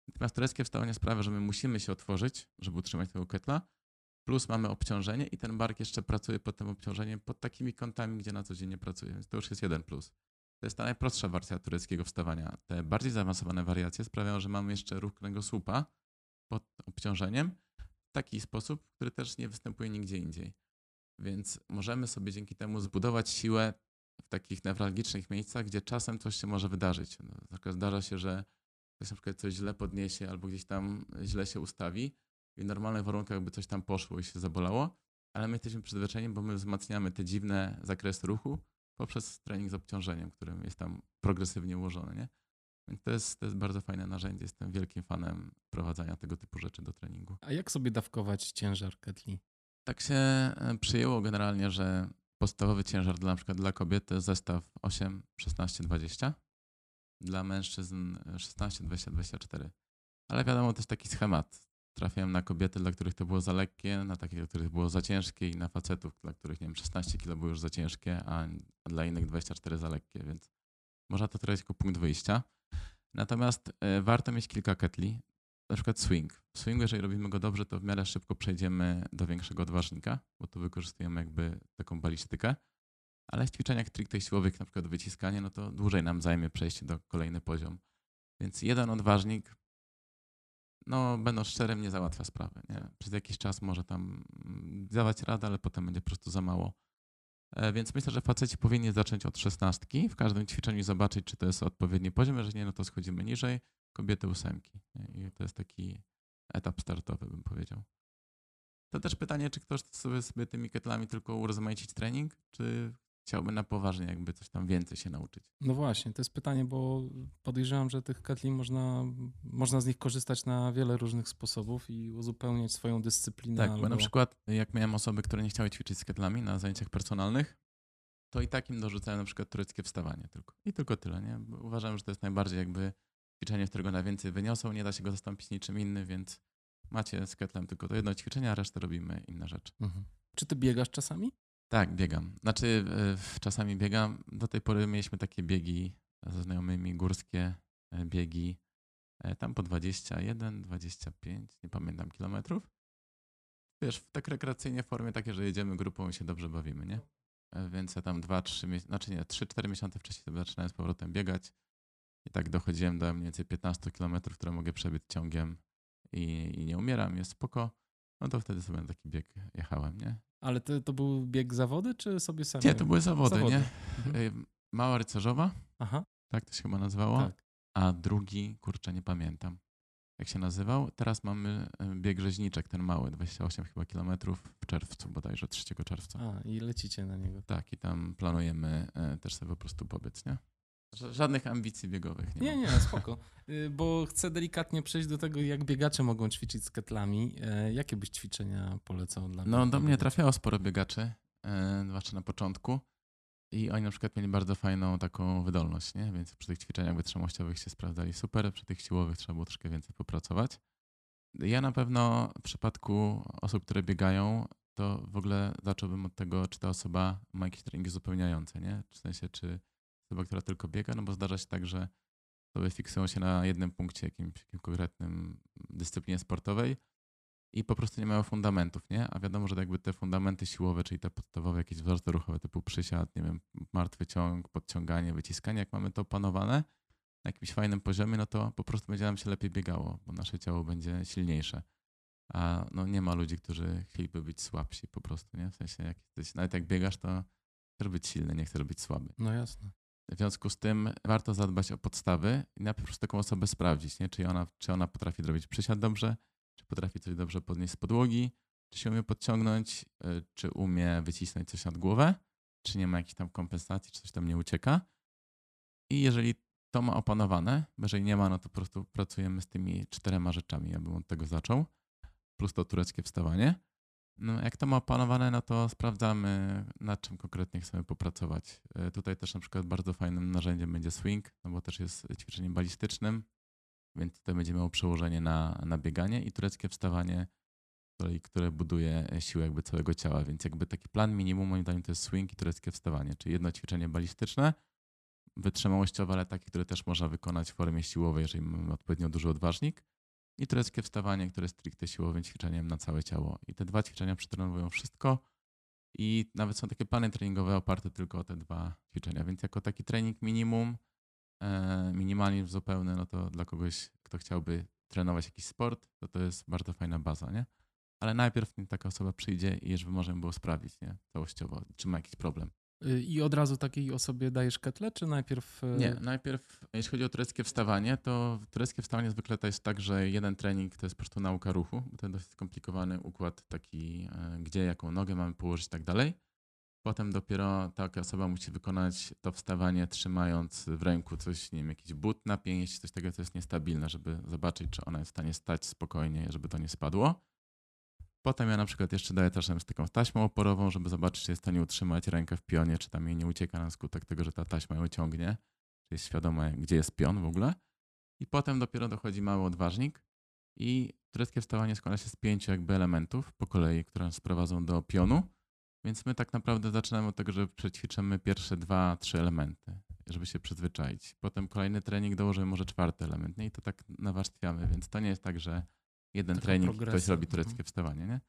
Natomiast tureckie wstawanie sprawia, że my musimy się otworzyć, żeby utrzymać tego ketla, plus mamy obciążenie i ten bark jeszcze pracuje pod tym obciążeniem pod takimi kątami, gdzie na co dzień nie pracuje, więc to już jest jeden plus. To jest ta najprostsza wersja tureckiego wstawania. Te bardziej zaawansowane wariacje sprawiają, że mamy jeszcze ruch kręgosłupa pod obciążeniem w taki sposób, który też nie występuje nigdzie indziej. Więc możemy sobie dzięki temu zbudować siłę w takich newralgicznych miejscach, gdzie czasem coś się może wydarzyć. No, zdarza się, że ktoś na przykład coś źle podniesie albo gdzieś tam źle się ustawi i w normalnych warunkach by coś tam poszło i się zabolało, ale my jesteśmy przyzwyczajeni, bo my wzmacniamy te dziwne zakresy ruchu poprzez trening z obciążeniem, którym jest tam progresywnie ułożony, nie? Więc to jest, to jest bardzo fajne narzędzie. Jestem wielkim fanem wprowadzania tego typu rzeczy do treningu. A jak sobie dawkować ciężar ketli? Tak się e, przyjęło generalnie, że podstawowy ciężar dla na przykład dla kobiet to jest zestaw 8, 16, 20. Dla mężczyzn 16, 20, 24. Ale wiadomo, jest taki schemat. Trafiałem na kobiety, dla których to było za lekkie, na takie, dla których było za ciężkie i na facetów, dla których, nie wiem, 16 kg było już za ciężkie, a dla innych 24 za lekkie, więc można to trafić jako punkt wyjścia. Natomiast e, warto mieć kilka ketli, na przykład swing. W swingu, jeżeli robimy go dobrze, to w miarę szybko przejdziemy do większego odważnika, bo tu wykorzystujemy jakby taką balistykę. Ale w ćwiczeniach stricte siłowych, na przykład wyciskanie, no to dłużej nam zajmie przejście do kolejny poziom. Więc jeden odważnik, no będąc szczerym, nie załatwia sprawy. Nie? Przez jakiś czas może tam mm, dawać radę, ale potem będzie po prostu za mało. E, więc myślę, że faceci powinni zacząć od szesnastki, w każdym ćwiczeniu zobaczyć, czy to jest odpowiedni poziom, jeżeli nie, no to schodzimy niżej, kobiety ósemki. I to jest taki etap startowy, bym powiedział. To też pytanie, czy ktoś sobie, sobie tymi ketlami tylko urozmaicić trening, czy chciałby na poważnie jakby coś tam więcej się nauczyć. No właśnie, to jest pytanie, bo podejrzewam, że tych ketli można, można z nich korzystać na wiele różnych sposobów i uzupełniać swoją dyscyplinę. Tak, albo... bo na przykład jak miałem osoby, które nie chciały ćwiczyć z ketlami na zajęciach personalnych, to i takim dorzucałem na przykład tureckie wstawanie tylko. I tylko tyle, nie? Bo uważam, że to jest najbardziej jakby ćwiczenie, z którego najwięcej wyniosą, nie da się go zastąpić niczym innym, więc macie z ketlem tylko to jedno ćwiczenie, a resztę robimy inne rzeczy. Mhm. Czy ty biegasz czasami? Tak, biegam. Znaczy, czasami biegam. Do tej pory mieliśmy takie biegi ze znajomymi, górskie e, biegi, e, tam po 21, 25, nie pamiętam, kilometrów. Wiesz, tak rekreacyjnie w formie takie, że jedziemy grupą i się dobrze bawimy, nie? E, więc ja tam 2-3 miesiące, znaczy nie, 3-4 miesiące wcześniej zaczynałem z powrotem biegać i tak dochodziłem do mniej więcej 15 kilometrów, które mogę przebiec ciągiem i, i nie umieram, jest spoko. No to wtedy sobie na taki bieg jechałem, nie? Ale to, to był bieg zawody, czy sobie sam? Nie, to były zawody, zawody. nie? Mhm. Mała rycerzowa, Aha. tak to się chyba nazywało. Tak. A drugi, kurczę, nie pamiętam jak się nazywał. Teraz mamy bieg rzeźniczek, ten mały, 28 chyba kilometrów w czerwcu, bodajże 3 czerwca. A, i lecicie na niego. Tak, i tam planujemy też sobie po prostu pobiec, nie? Żadnych ambicji biegowych. Nie, nie, nie, spoko. Y, bo chcę delikatnie przejść do tego, jak biegacze mogą ćwiczyć z ketlami. E, jakie byś ćwiczenia polecał dla No, do mnie trafiało sporo biegaczy, e, zwłaszcza na początku. I oni na przykład mieli bardzo fajną taką wydolność, nie? Więc przy tych ćwiczeniach wytrzymałościowych się sprawdzali super, przy tych siłowych trzeba było troszkę więcej popracować. Ja na pewno w przypadku osób, które biegają, to w ogóle zacząłbym od tego, czy ta osoba ma jakieś treningi uzupełniające, nie? W sensie, czy osoba, która tylko biega, no bo zdarza się tak, że sobie fiksują się na jednym punkcie, jakimś, jakimś konkretnym dyscyplinie sportowej i po prostu nie mają fundamentów, nie? A wiadomo, że jakby te fundamenty siłowe, czyli te podstawowe jakieś wzorce ruchowe typu przysiad, nie wiem, martwy ciąg, podciąganie, wyciskanie, jak mamy to opanowane na jakimś fajnym poziomie, no to po prostu będzie nam się lepiej biegało, bo nasze ciało będzie silniejsze. A no nie ma ludzi, którzy chcieliby być słabsi po prostu, nie? W sensie jak jesteś, nawet jak biegasz, to chcesz być silny, nie chcesz być słaby. No jasne. W związku z tym warto zadbać o podstawy i najpierw taką osobę sprawdzić, nie? Czy, ona, czy ona potrafi zrobić przysiad dobrze, czy potrafi coś dobrze podnieść z podłogi, czy się umie podciągnąć, y, czy umie wycisnąć coś nad głowę, czy nie ma jakiejś tam kompensacji, czy coś tam nie ucieka. I jeżeli to ma opanowane, jeżeli nie ma, no to po prostu pracujemy z tymi czterema rzeczami, ja bym od tego zaczął, plus to tureckie wstawanie. No, jak to ma opanowane, no to sprawdzamy, nad czym konkretnie chcemy popracować. Y, tutaj też na przykład bardzo fajnym narzędziem będzie swing, no bo też jest ćwiczeniem balistycznym, więc tutaj będzie miało przełożenie na, na bieganie i tureckie wstawanie, które, które buduje siłę jakby całego ciała. Więc jakby taki plan minimum moim zdaniem to jest swing i tureckie wstawanie, czyli jedno ćwiczenie balistyczne, wytrzymałościowe, ale takie, które też można wykonać w formie siłowej, jeżeli mamy odpowiednio duży odważnik i tureckie wstawanie, które jest stricte siłowym ćwiczeniem na całe ciało. I te dwa ćwiczenia przetrenowują wszystko i nawet są takie plany treningowe oparte tylko o te dwa ćwiczenia, więc jako taki trening minimum E, minimalizm zupełny, no to dla kogoś, kto chciałby trenować jakiś sport, to to jest bardzo fajna baza, nie? Ale najpierw taka osoba przyjdzie i żeby możemy było sprawdzić, nie? Całościowo, czy ma jakiś problem. Y, I od razu takiej osobie dajesz ketle, czy najpierw... y, Nie, najpierw jeśli chodzi o tureckie wstawanie, to tureckie wstawanie zwykle to jest tak, że jeden trening to jest po prostu nauka ruchu, bo jest dosyć skomplikowany układ taki, e, gdzie jaką nogę mamy położyć i tak dalej. Potem dopiero taka osoba musi wykonać to wstawanie trzymając w ręku coś, nie wiem, jakiś but na coś takiego, co jest niestabilne, żeby zobaczyć, czy ona jest w stanie stać spokojnie, żeby to nie spadło. Potem ja na przykład jeszcze daję czasem z taką taśmą oporową, żeby zobaczyć, czy jest w stanie utrzymać rękę w pionie, czy tam jej nie ucieka na skutek tego, że ta taśma ją ciągnie, czy jest świadoma, gdzie jest pion w ogóle. I potem dopiero dochodzi mały odważnik i tureckie wstawanie składa się z pięciu jakby elementów po kolei, które nas sprowadzą do pionu. Więc my tak naprawdę zaczynamy od tego, że przećwiczymy pierwsze dwa, trzy elementy, żeby się przyzwyczaić. Potem kolejny trening dołożymy może czwarty element, nie? I to tak nawarstwiamy, więc to nie jest tak, że jeden Taka trening ktoś robi tureckie mhm. wstawanie, nie?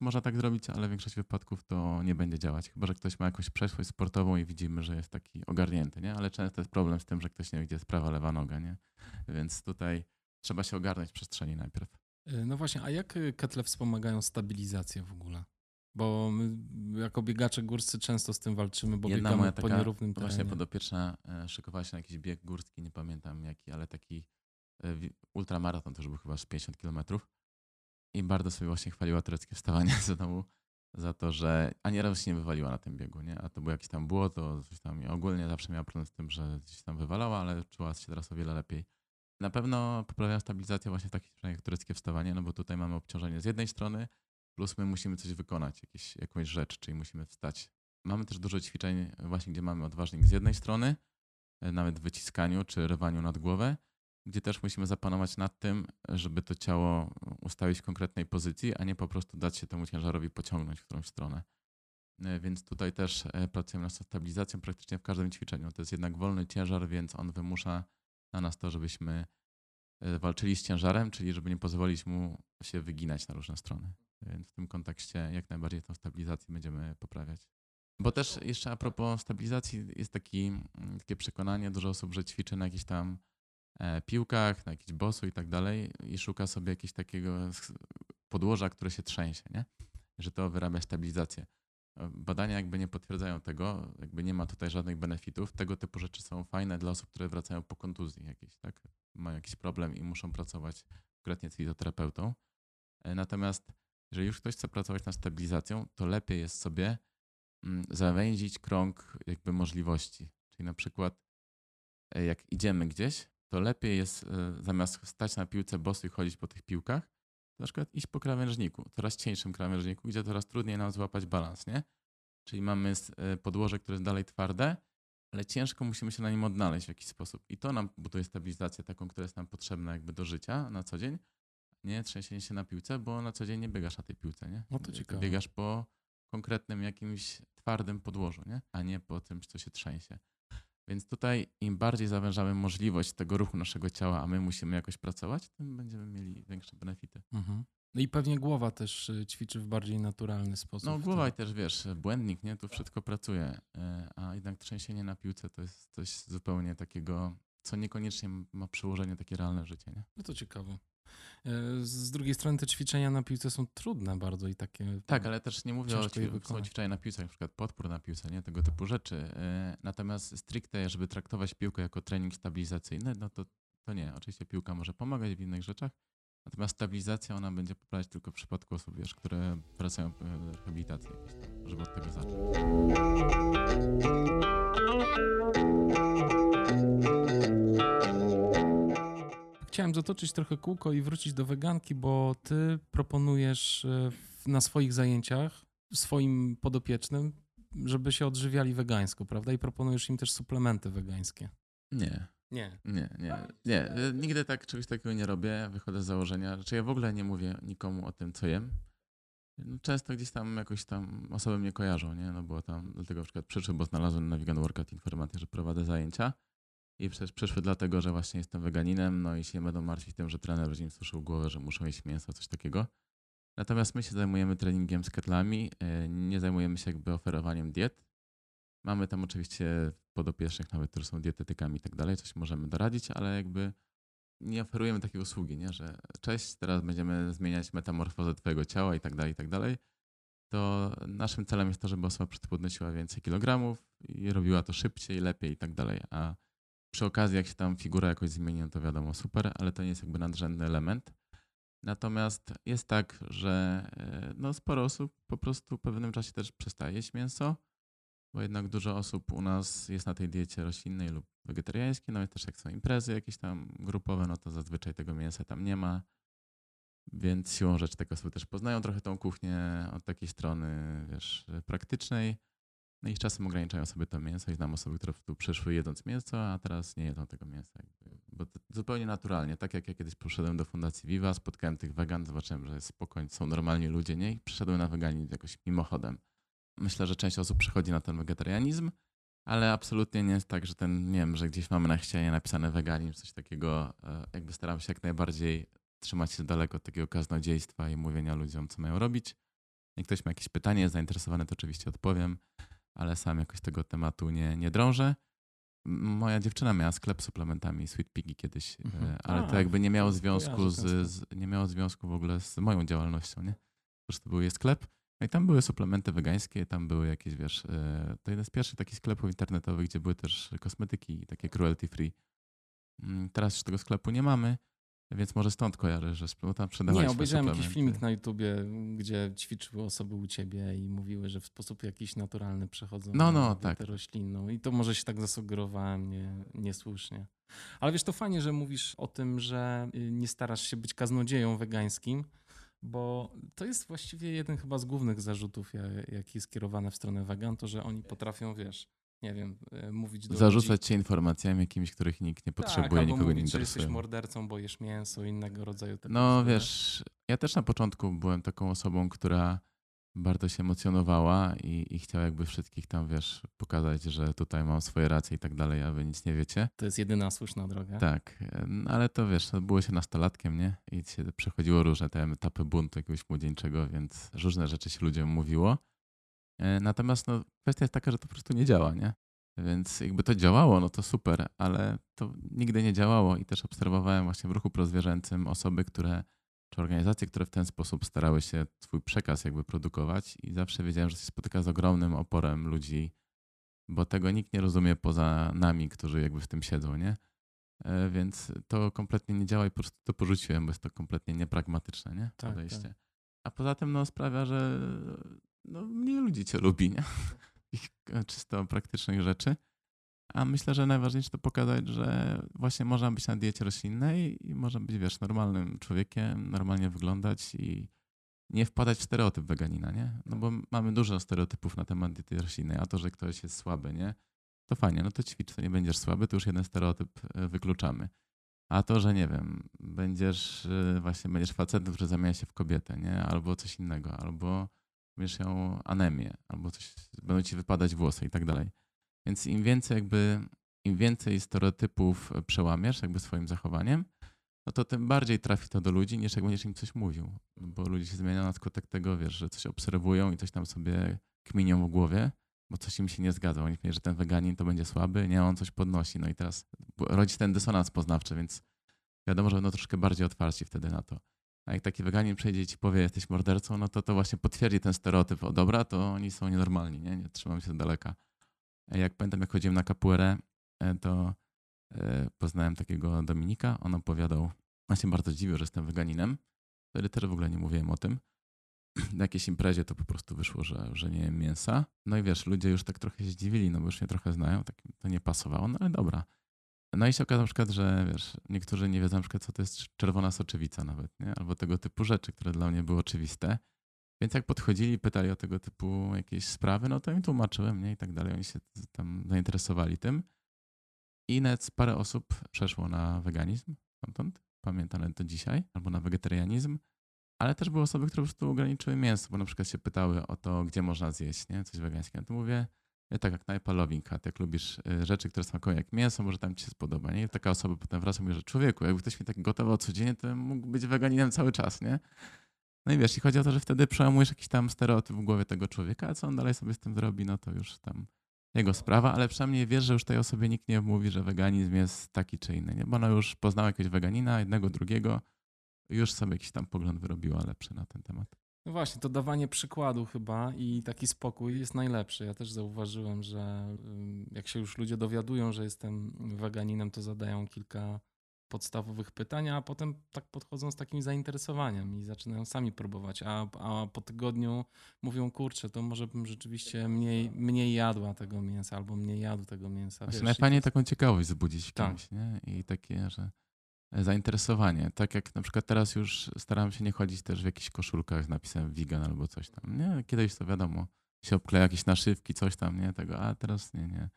Można tak zrobić, ale w większości wypadków to nie będzie działać. Chyba, że ktoś ma jakąś przeszłość sportową i widzimy, że jest taki ogarnięty, nie? Ale często jest problem z tym, że ktoś nie wie, gdzie jest prawa, lewa noga, nie? Więc tutaj trzeba się ogarnąć w przestrzeni najpierw. Y, No właśnie, a jak y, ketle wspomagają stabilizację w ogóle? Bo my jako biegacze górscy często z tym walczymy, bo Jedna biegamy moja po taka nierównym Właśnie terenie. podopieczna e, szykowała się na jakiś bieg górski, nie pamiętam jaki, ale taki e, ultramaraton też był chyba z 50 kilometrów. I bardzo sobie właśnie chwaliła tureckie wstawanie z domu za to, że ani razu się nie wywaliła na tym biegu, nie? A to było jakieś tam błoto, coś tam ogólnie zawsze miała problem z tym, że gdzieś tam wywalała, ale czuła się teraz o wiele lepiej. Na pewno poprawiała stabilizację właśnie w takich jak tureckie wstawanie, no bo tutaj mamy obciążenie z jednej strony, plus my musimy coś wykonać, jakieś, jakąś rzecz, czyli musimy wstać. Mamy też dużo ćwiczeń właśnie, gdzie mamy odważnik z jednej strony, e, nawet w wyciskaniu czy rywaniu nad głowę, gdzie też musimy zapanować nad tym, żeby to ciało ustawić w konkretnej pozycji, a nie po prostu dać się temu ciężarowi pociągnąć w którąś stronę. E, Więc tutaj też e, pracujemy nad stabilizacją praktycznie w każdym ćwiczeniu. To jest jednak wolny ciężar, więc on wymusza na nas to, żebyśmy e, walczyli z ciężarem, czyli żeby nie pozwolić mu się wyginać na różne strony. Więc w tym kontekście jak najbardziej tą stabilizację będziemy poprawiać. Bo też jeszcze a propos stabilizacji jest taki, takie przekonanie dużo osób, że ćwiczy na jakichś tam piłkach, na jakichś bosu i tak dalej i szuka sobie jakiegoś takiego podłoża, które się trzęsie, nie? Że to wyrabia stabilizację. E, Badania jakby nie potwierdzają tego, jakby nie ma tutaj żadnych benefitów. Tego typu rzeczy są fajne dla osób, które wracają po kontuzji jakiejś, tak? Mają jakiś problem i muszą pracować konkretnie z fizjoterapeutą. E, Natomiast jeżeli już ktoś chce pracować nad stabilizacją, to lepiej jest sobie mm, zawęzić krąg jakby możliwości. Czyli na przykład e, jak idziemy gdzieś, to lepiej jest e, zamiast stać na piłce bosu i chodzić po tych piłkach, to na przykład iść po krawężniku, coraz cieńszym krawężniku, gdzie coraz trudniej nam złapać balans, nie? Czyli mamy e, podłoże, które jest dalej twarde, ale ciężko musimy się na nim odnaleźć w jakiś sposób. I to nam buduje stabilizację taką, która jest nam potrzebna jakby do życia na co dzień. Nie trzęsienie się na piłce, bo na co dzień nie biegasz na tej piłce, nie? No to ciekawe. Biegasz po konkretnym jakimś twardym podłożu, nie? A nie po tym, co się trzęsie. Więc tutaj im bardziej zawężamy możliwość tego ruchu naszego ciała, a my musimy jakoś pracować, tym będziemy mieli większe benefity. Mhm. No i pewnie głowa też y, ćwiczy w bardziej naturalny sposób. No głowa i wtedy. też wiesz, błędnik, nie? Tu wszystko pracuje, e, a jednak trzęsienie na piłce to jest coś zupełnie takiego, co niekoniecznie ma przełożenie takie realne życie, nie? No to ciekawe. Y, Z drugiej strony te ćwiczenia na piłce są trudne bardzo i takie... Tak, ale też nie mówię o ćwi- ćwiczenia na piłce, na przykład podpór na piłce, nie? Tego typu rzeczy. E, Natomiast stricte, żeby traktować piłkę jako trening stabilizacyjny, no to, to nie. Oczywiście piłka może pomagać w innych rzeczach, natomiast stabilizacja ona będzie poprawiać tylko w przypadku osób, wiesz, które wracają po rehabilitacji żeby od tego zacząć. Chciałem zatoczyć trochę kółko i wrócić do weganki, bo ty proponujesz w- na swoich zajęciach swoim podopiecznym, żeby się odżywiali wegańsko, prawda? I proponujesz im też suplementy wegańskie. Nie, Nie. nie, nie, nie. E, Nigdy tak czegoś takiego nie robię. Wychodzę z założenia. Znaczy ja w ogóle nie mówię nikomu o tym, co jem. No, często gdzieś tam jakoś tam osoby mnie kojarzą, nie? No bo tam dlatego na przykład przyszły, bo znalazłem na Vegan Workout informację, że prowadzę zajęcia. I przecież przyszły dlatego, że właśnie jestem weganinem, no i się będą martwić tym, że trener będzie im suszył głowę, że muszą jeść mięso, coś takiego. Natomiast my się zajmujemy treningiem z ketlami, e, nie zajmujemy się jakby oferowaniem diet. Mamy tam oczywiście podopiecznych nawet, którzy są dietetykami i tak dalej, coś możemy doradzić, ale jakby nie oferujemy takiej usługi, nie? że cześć, teraz będziemy zmieniać metamorfozę twojego ciała i tak dalej, i tak dalej. to naszym celem jest to, żeby osoba podnosiła więcej kilogramów i robiła to szybciej, lepiej i tak dalej. A przy okazji, jak się tam figura jakoś zmieni, no to wiadomo, super, ale to nie jest jakby nadrzędny element. Natomiast jest tak, że e, no, sporo osób po prostu w pewnym czasie też przestaje jeść mięso, bo jednak dużo osób u nas jest na tej diecie roślinnej lub wegetariańskiej, no i też jak są imprezy jakieś tam grupowe, no to zazwyczaj tego mięsa tam nie ma. Więc siłą rzeczy takie osoby też poznają trochę tą kuchnię od takiej strony, wiesz, praktycznej. No i z czasem ograniczają sobie to mięso i znam osoby, które tu przyszły jedząc mięso, a teraz nie jedzą tego mięsa. Bo zupełnie naturalnie. Tak jak ja kiedyś poszedłem do Fundacji Viva, spotkałem tych wegan, zobaczyłem, że spokojnie są normalni ludzie, nie? I przyszedłem na weganizm jakoś mimochodem. Myślę, że część osób przychodzi na ten wegetarianizm, ale absolutnie nie jest tak, że ten, nie wiem, że gdzieś mamy na ścianie napisane weganizm, coś takiego. E, jakby staram się jak najbardziej trzymać się daleko od takiego kaznodziejstwa i mówienia ludziom, co mają robić. Jak ktoś ma jakieś pytanie, jest zainteresowany, to oczywiście odpowiem, ale sam jakoś tego tematu nie, nie drążę. Moja dziewczyna miała sklep z suplementami Sweet Piggy kiedyś, e, mhm. ale A, to jakby nie miało związku z, z, nie miało związku w ogóle z moją działalnością, nie? Po prostu był jej sklep. No i tam były suplementy wegańskie, tam były jakieś, wiesz, e, to jeden z pierwszych takich sklepów internetowych, gdzie były też kosmetyki takie cruelty free. Mm, teraz już tego sklepu nie mamy, więc może stąd kojarzę, że no tam sprzedawali Nie, obejrzałem jakiś filmik na YouTubie, gdzie ćwiczyły osoby u ciebie i mówiły, że w sposób jakiś naturalny przechodzą no, no, tak. roślinną. I to może się tak zasugerowałem nie, niesłusznie. Ale wiesz, to fajnie, że mówisz o tym, że y, nie starasz się być kaznodzieją wegańskim, bo to jest właściwie jeden chyba z głównych zarzutów, jaki jest skierowany w stronę wegan, to że oni potrafią, wiesz, nie wiem, e, mówić do Zarzucać ludzi. się informacjami jakimiś, których nikt nie potrzebuje, tak, nikogo mówić, nie interesuje. że jesteś mordercą, bo jesz mięso, innego rodzaju. No wiesz, ja też na początku byłem taką osobą, która bardzo się emocjonowała i, i chciała jakby wszystkich tam, wiesz, pokazać, że tutaj mam swoje racje i tak dalej, a wy nic nie wiecie. To jest jedyna słuszna droga. Tak, no, ale to wiesz, było się nastolatkiem, nie? I się przechodziło różne te etapy buntu jakiegoś młodzieńczego, więc różne rzeczy się ludziom mówiło. E, natomiast no, kwestia jest taka, że to po prostu nie działa, nie? Więc jakby to działało, no to super, ale to nigdy nie działało i też obserwowałem właśnie w ruchu prozwierzęcym osoby, które, czy organizacje, które w ten sposób starały się swój przekaz jakby produkować i zawsze wiedziałem, że się spotyka z ogromnym oporem ludzi, bo tego nikt nie rozumie poza nami, którzy jakby w tym siedzą, nie? E, więc to kompletnie nie działa i po prostu to porzuciłem, bo jest to kompletnie niepragmatyczne, nie? Tak, Podejście. Tak. A poza tym no, sprawia, że no, mniej ludzi cię lubi, nie? Ich e, czysto praktycznych rzeczy. A myślę, że najważniejsze to pokazać, że właśnie można być na diecie roślinnej i można być, wiesz, normalnym człowiekiem, normalnie wyglądać i nie wpadać w stereotyp weganina, nie? No bo mamy dużo stereotypów na temat diety roślinnej, a to, że ktoś jest słaby, nie? To fajnie, no to ćwicz, to nie będziesz słaby, to już jeden stereotyp e, wykluczamy. A to, że nie wiem, będziesz e, właśnie będziesz facetem, który zamienia się w kobietę, nie? Albo coś innego, albo będziesz miał anemię, albo coś, będą ci wypadać włosy i tak dalej. Więc im więcej jakby, im więcej stereotypów przełamiesz jakby swoim zachowaniem, no to tym bardziej trafi to do ludzi, niż jak będziesz im coś mówił. Bo ludzie się zmieniają na skutek tego, wiesz, że coś obserwują i coś tam sobie kminią w głowie, bo coś im się nie zgadza. Oni myślą, że ten weganin to będzie słaby, nie, on coś podnosi. No i teraz rodzi ten dysonans poznawczy, więc wiadomo, że będą troszkę bardziej otwarci wtedy na to. A jak taki weganin przejdzie i ci powie, jesteś mordercą, no to to właśnie potwierdzi ten stereotyp. O dobra, to oni są nienormalni, nie? Nie trzymam się z daleka. Jak pamiętam, jak chodziłem na kapuerę, e, to e, poznałem takiego Dominika. On opowiadał, on się bardzo zdziwił, że jestem weganinem. Wtedy też w ogóle nie mówiłem o tym. Na jakiejś imprezie to po prostu wyszło, że, że nie jem mięsa. No i wiesz, ludzie już tak trochę się zdziwili, no bo już mnie trochę znają, tak to nie pasowało, no ale dobra. No i się okazało na przykład, że wiesz, niektórzy nie wiedzą na przykład, co to jest czerwona soczewica nawet, nie? Albo tego typu rzeczy, które dla mnie były oczywiste. Więc jak podchodzili, pytali o tego typu jakieś sprawy, no to im tłumaczyłem, nie? I tak dalej. Oni się tam zainteresowali tym. I nawet parę osób przeszło na weganizm stamtąd, pamiętam nawet do dzisiaj, albo na wegetarianizm, ale też były osoby, które po prostu ograniczyły mięso, bo na przykład się pytały o to, gdzie można zjeść, nie? Coś wegańskiego. No to mówię, tak jak knajpa Loving Cat, jak lubisz y, rzeczy, które smakują jak mięso, może tam ci się spodoba, nie? I taka osoba potem wraca i mówi, że człowieku, jakby ktoś mi tak gotował codziennie, to mógł być weganinem cały czas, nie? No i wiesz, i chodzi o to, że wtedy przełamujesz jakiś tam stereotyp w głowie tego człowieka, a co on dalej sobie z tym zrobi, no to już tam jego sprawa, ale przynajmniej wiesz, że już tej osobie nikt nie mówi, że weganizm jest taki czy inny, nie? Bo ona już poznała jakiegoś weganina, jednego, drugiego, już sobie jakiś tam pogląd wyrobiła lepszy na ten temat. No właśnie, to dawanie przykładu chyba i taki spokój jest najlepszy. Ja też zauważyłem, że ym, jak się już ludzie dowiadują, że jestem weganinem, to zadają kilka podstawowych pytań, a potem tak podchodzą z takim zainteresowaniem i zaczynają sami próbować, a, a po tygodniu mówią, kurczę, to może bym rzeczywiście mniej, mniej jadła tego mięsa albo mniej jadł tego mięsa. Właśnie wiesz, najfajniej taką ciekawość wzbudzić w Tak. kimś, nie? I takie, że zainteresowanie. Tak jak na przykład teraz już staram się nie chodzić też w jakichś koszulkach z napisem vegan albo coś tam, nie? Kiedyś to wiadomo, się obkleja jakieś naszywki, coś tam, nie? Tego, a teraz nie, nie.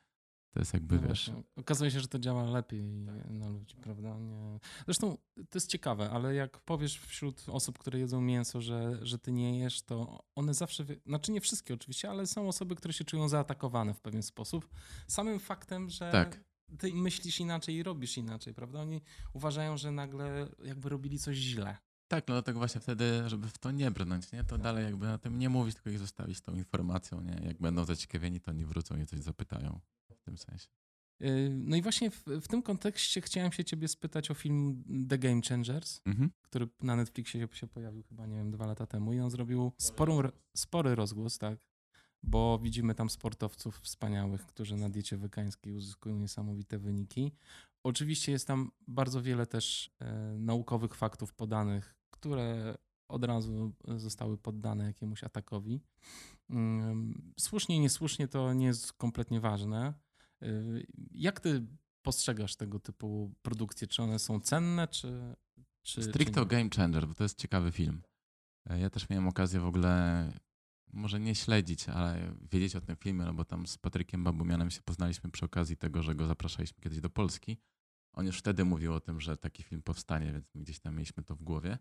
To jest jakby, No wiesz. Okazuje się, że to działa lepiej na ludzi, prawda? Nie. Zresztą to jest ciekawe, ale jak powiesz wśród osób, które jedzą mięso, że, że ty nie jesz, to one zawsze, znaczy nie wszystkie oczywiście, ale są osoby, które się czują zaatakowane w pewien sposób. Samym faktem, że Tak. Ty myślisz inaczej i robisz inaczej, prawda? Oni uważają, że nagle jakby robili coś źle. Tak, no dlatego właśnie wtedy, żeby w to nie brnąć, nie? Tak. To dalej jakby na tym nie mówić, tylko ich zostawić tą informacją, nie? Jak będą zaciekawieni, to oni wrócą i coś zapytają w tym sensie. Yy, No i właśnie w, w tym kontekście chciałem się ciebie spytać o film The Game Changers. Mhm. który na Netflixie się, pojawił chyba, nie wiem, dwa lata temu i on zrobił sporą, spory rozgłos, tak, bo widzimy tam sportowców wspaniałych, którzy na diecie wegańskiej uzyskują niesamowite wyniki. Oczywiście jest tam bardzo wiele też e, naukowych faktów podanych, które od razu zostały poddane jakiemuś atakowi. Mm, Słusznie, niesłusznie to nie jest kompletnie ważne. Y, Jak ty postrzegasz tego typu produkcje? Czy one są cenne, czy, czy, Stricto? Game Changer, bo to jest ciekawy film. E, Ja też miałem okazję w ogóle, może nie śledzić, ale wiedzieć o tym filmie, no bo tam z Patrykiem Babumianem się poznaliśmy przy okazji tego, że go zapraszaliśmy kiedyś do Polski. On już wtedy mówił o tym, że taki film powstanie, więc gdzieś tam mieliśmy to w głowie.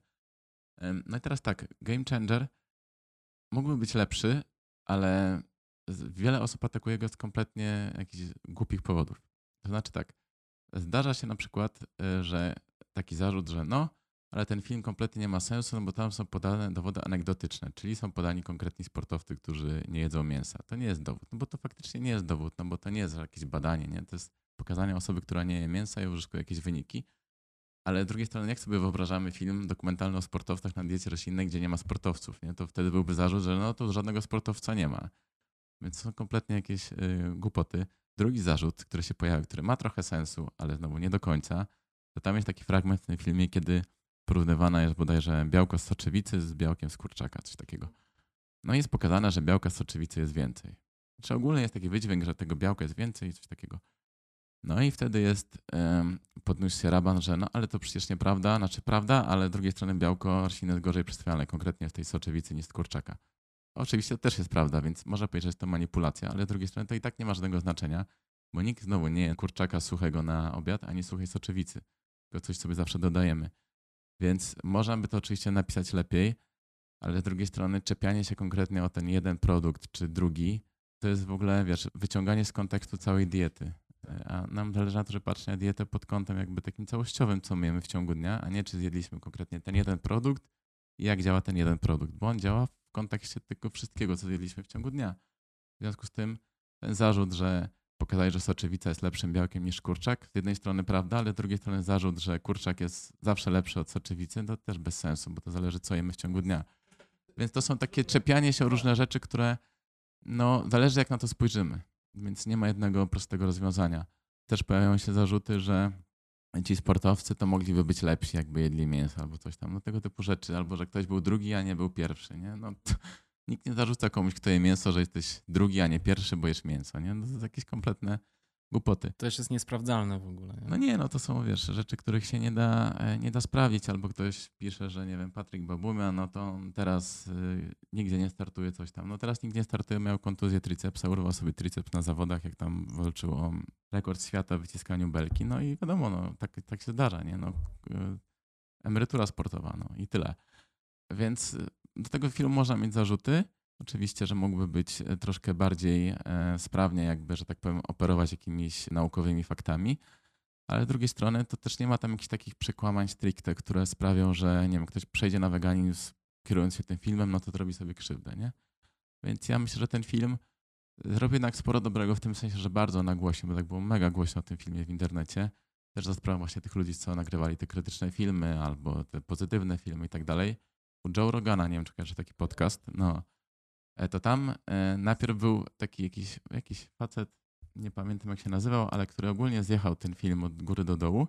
No i teraz tak, Game Changer mógłby być lepszy, ale wiele osób atakuje go z kompletnie jakichś głupich powodów. To znaczy tak, zdarza się na przykład, y, że taki zarzut, że no, ale ten film kompletnie nie ma sensu, no bo tam są podane dowody anegdotyczne, czyli są podani konkretni sportowcy, którzy nie jedzą mięsa. To nie jest dowód, no bo to faktycznie nie jest dowód, no bo to nie jest jakieś badanie, nie? To jest pokazanie osoby, która nie je mięsa i uzyskuje jakieś wyniki. Ale z drugiej strony, jak sobie wyobrażamy film dokumentalny o sportowcach na diecie roślinnej, gdzie nie ma sportowców, nie? to wtedy byłby zarzut, że no to żadnego sportowca nie ma. Więc są kompletnie jakieś y, głupoty. Drugi zarzut, który się pojawił, który ma trochę sensu, ale znowu nie do końca, to tam jest taki fragment w tym filmie, kiedy porównywana jest bodajże białko z soczewicy z białkiem z kurczaka, coś takiego. No i jest pokazane, że białka z soczewicy jest więcej. Czy ogólnie jest taki wydźwięk, że tego białka jest więcej, coś takiego. No i wtedy jest, um, podniósł się raban, że no ale to przecież nieprawda, znaczy prawda, ale z drugiej strony białko roślinne jest gorzej przetwarzane, konkretnie w tej soczewicy niż z kurczaka. Oczywiście to też jest prawda, więc można powiedzieć, że to manipulacja, ale z drugiej strony to i tak nie ma żadnego znaczenia, bo nikt znowu nie je kurczaka suchego na obiad, ani suchej soczewicy, tylko coś sobie zawsze dodajemy. Więc można by to oczywiście napisać lepiej, ale z drugiej strony czepianie się konkretnie o ten jeden produkt czy drugi, to jest w ogóle, wiesz, wyciąganie z kontekstu całej diety. A nam zależy na to, że patrzeć na dietę pod kątem jakby takim całościowym, co my jemy w ciągu dnia, a nie czy zjedliśmy konkretnie ten jeden produkt i jak działa ten jeden produkt, bo on działa w kontekście tego wszystkiego, co zjedliśmy w ciągu dnia. W związku z tym ten zarzut, że pokazać, że soczewica jest lepszym białkiem niż kurczak, z jednej strony prawda, ale z drugiej strony zarzut, że kurczak jest zawsze lepszy od soczewicy, to też bez sensu, bo to zależy, co jemy w ciągu dnia. Więc to są takie czepianie się o różne rzeczy, które no, zależy, jak na to spojrzymy. Więc nie ma jednego prostego rozwiązania. Też pojawiają się zarzuty, że ci sportowcy to mogliby być lepsi, jakby jedli mięso albo coś tam. No tego typu rzeczy. Albo, że ktoś był drugi, a nie był pierwszy, nie? No, to, nikt nie zarzuca komuś, kto je mięso, że jesteś drugi, a nie pierwszy, bo jesz mięso, nie? No to są jakieś kompletne głupoty. To też jest niesprawdzalne w ogóle. Nie? No nie, no to są, wiesz, rzeczy, których się nie da, e, nie da sprawdzić, albo ktoś pisze, że nie wiem, Patryk Babumia, no to teraz y, nigdzie nie startuje coś tam. No teraz nigdzie nie startuje, miał kontuzję tricepsa, urwał sobie triceps na zawodach, jak tam walczył o rekord świata w wyciskaniu belki, no i wiadomo, no tak, tak się zdarza, nie, no y, emerytura sportowa, no i tyle. Więc do tego filmu można mieć zarzuty, Oczywiście, że mógłby być e, troszkę bardziej e, sprawnie, jakby, że tak powiem, operować jakimiś naukowymi faktami, ale z drugiej strony to też nie ma tam jakichś takich przekłamań stricte, które sprawią, że nie wiem, ktoś przejdzie na weganizm kierując się tym filmem, no to robi sobie krzywdę, nie? Więc ja myślę, że ten film robi jednak sporo dobrego w tym sensie, że bardzo nagłośnił, bo tak było mega głośno o tym filmie w internecie. Też za sprawą właśnie tych ludzi, co nagrywali te krytyczne filmy albo te pozytywne filmy i tak dalej u Joe Rogana, nie wiem czy kojarzysz taki podcast, no, e, to tam e, najpierw był taki jakiś, jakiś facet, nie pamiętam jak się nazywał, ale który ogólnie zjechał ten film od góry do dołu,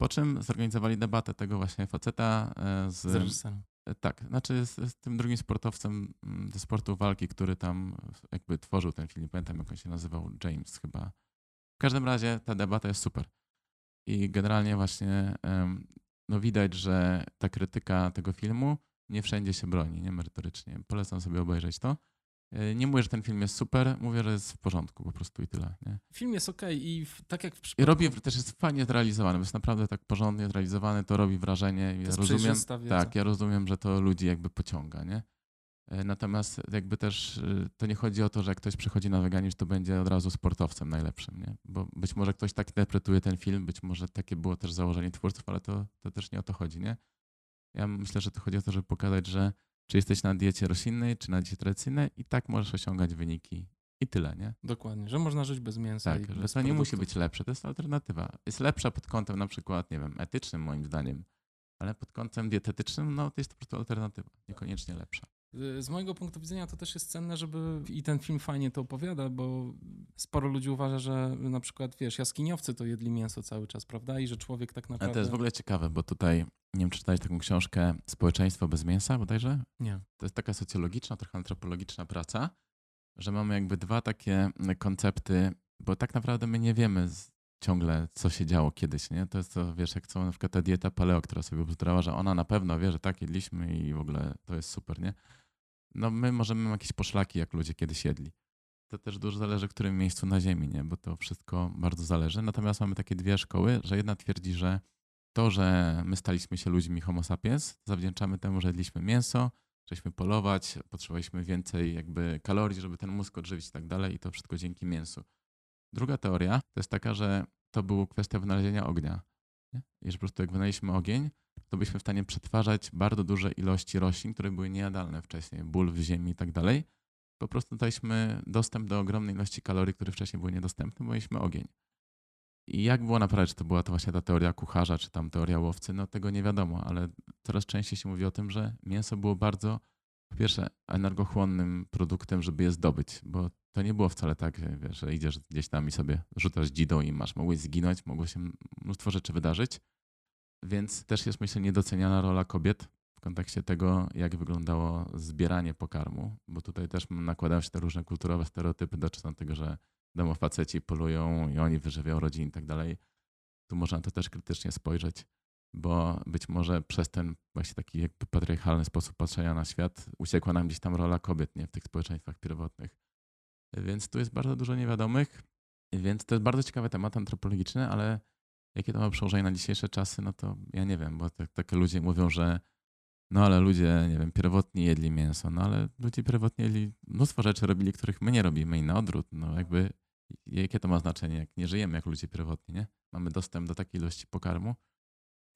po czym zorganizowali debatę tego właśnie faceta e, z... Z reżyserem. Tak, znaczy z, z tym drugim sportowcem mm, ze sportu walki, który tam jakby tworzył ten film. Nie pamiętam, jak on się nazywał, James chyba. W każdym razie ta debata jest super. I generalnie właśnie em, no widać, że ta krytyka tego filmu nie wszędzie się broni, nie merytorycznie. Polecam sobie obejrzeć to. E, Nie mówię, że ten film jest super, mówię, że jest w porządku po prostu i tyle. Nie? Film jest okej i w, tak jak w I przypadku... robi, też jest fajnie zrealizowany, jest naprawdę tak porządnie zrealizowany, to robi wrażenie. to Ja rozumiem, tak, ja rozumiem, że to ludzi jakby pociąga, nie? E, Natomiast jakby też y, to nie chodzi o to, że jak ktoś przychodzi na weganizm, to będzie od razu sportowcem najlepszym, nie? Bo być może ktoś tak interpretuje ten film, być może takie było też założenie twórców, ale to, to też nie o to chodzi, nie? Ja myślę, że to chodzi o to, żeby pokazać, że czy jesteś na diecie roślinnej, czy na diecie tradycyjnej i tak możesz osiągać wyniki i tyle, nie? Dokładnie, że można żyć bez mięsa Tak, i że bez to nie musi być lepsze, to jest alternatywa. Jest lepsza pod kątem na przykład, nie wiem, etycznym moim zdaniem, ale pod kątem dietetycznym, no to jest to po prostu alternatywa, niekoniecznie lepsza. Y, Z mojego punktu widzenia to też jest cenne, żeby i ten film fajnie to opowiada, bo sporo ludzi uważa, że na przykład, wiesz, jaskiniowcy to jedli mięso cały czas, prawda? I że człowiek tak Ale naprawdę... to jest w ogóle ciekawe, bo tutaj, nie wiem, czy czytałeś taką książkę Społeczeństwo bez mięsa bodajże? Nie. To jest taka socjologiczna, trochę antropologiczna praca, że mamy jakby dwa takie koncepty, bo tak naprawdę my nie wiemy ciągle, co się działo kiedyś, nie? To jest to, wiesz, jak co na przykład ta dieta paleo, która sobie obzdrała, że ona na pewno wie, że tak jedliśmy i w ogóle to jest super, nie? No my możemy mamy jakieś poszlaki, jak ludzie kiedyś jedli. To też dużo zależy, w którym miejscu na ziemi, nie? Bo to wszystko bardzo zależy. Natomiast mamy takie dwie szkoły, że jedna twierdzi, że to, że my staliśmy się ludźmi homo sapiens, zawdzięczamy temu, że jedliśmy mięso, żeśmy polować, potrzebowaliśmy więcej jakby kalorii, żeby ten mózg odżywić i tak dalej i to wszystko dzięki mięsu. Druga teoria to jest taka, że to była kwestia wynalezienia ognia. Nie? I że po prostu jak wynaleźliśmy ogień, to byliśmy w stanie przetwarzać bardzo duże ilości roślin, które były niejadalne wcześniej, ból w ziemi i tak dalej. Po prostu daliśmy dostęp do ogromnej ilości kalorii, które wcześniej były niedostępne, bo mieliśmy ogień. I jak było naprawdę, czy to była to właśnie ta teoria kucharza, czy tam teoria łowcy, no tego nie wiadomo, ale coraz częściej się mówi o tym, że mięso było bardzo, po pierwsze, energochłonnym produktem, żeby je zdobyć, bo to nie było wcale tak, wiesz, że idziesz gdzieś tam i sobie rzucasz dzidą i masz, mogłeś zginąć, mogło się mnóstwo rzeczy wydarzyć, więc też jest myślę niedoceniana rola kobiet w kontekście tego, jak wyglądało zbieranie pokarmu, bo tutaj też nakładają się te różne kulturowe stereotypy dotyczące tego, że domofaceci polują i oni wyżywiają rodziny i tak dalej. Tu można to też krytycznie spojrzeć, bo być może przez ten właśnie taki jakby patriarchalny sposób patrzenia na świat uciekła nam gdzieś tam rola kobiet nie w tych społeczeństwach pierwotnych. Więc tu jest bardzo dużo niewiadomych, więc to jest bardzo ciekawy temat antropologiczny, ale jakie to ma przełożenie na dzisiejsze czasy, no to ja nie wiem, bo tak, takie ludzie mówią, że no ale ludzie, nie wiem, pierwotnie jedli mięso, no ale ludzie pierwotnie jedli mnóstwo rzeczy robili, których my nie robimy i na odwrót, no jakby jakie to ma znaczenie, jak nie żyjemy jak ludzie pierwotni, nie? Mamy dostęp do takiej ilości pokarmu,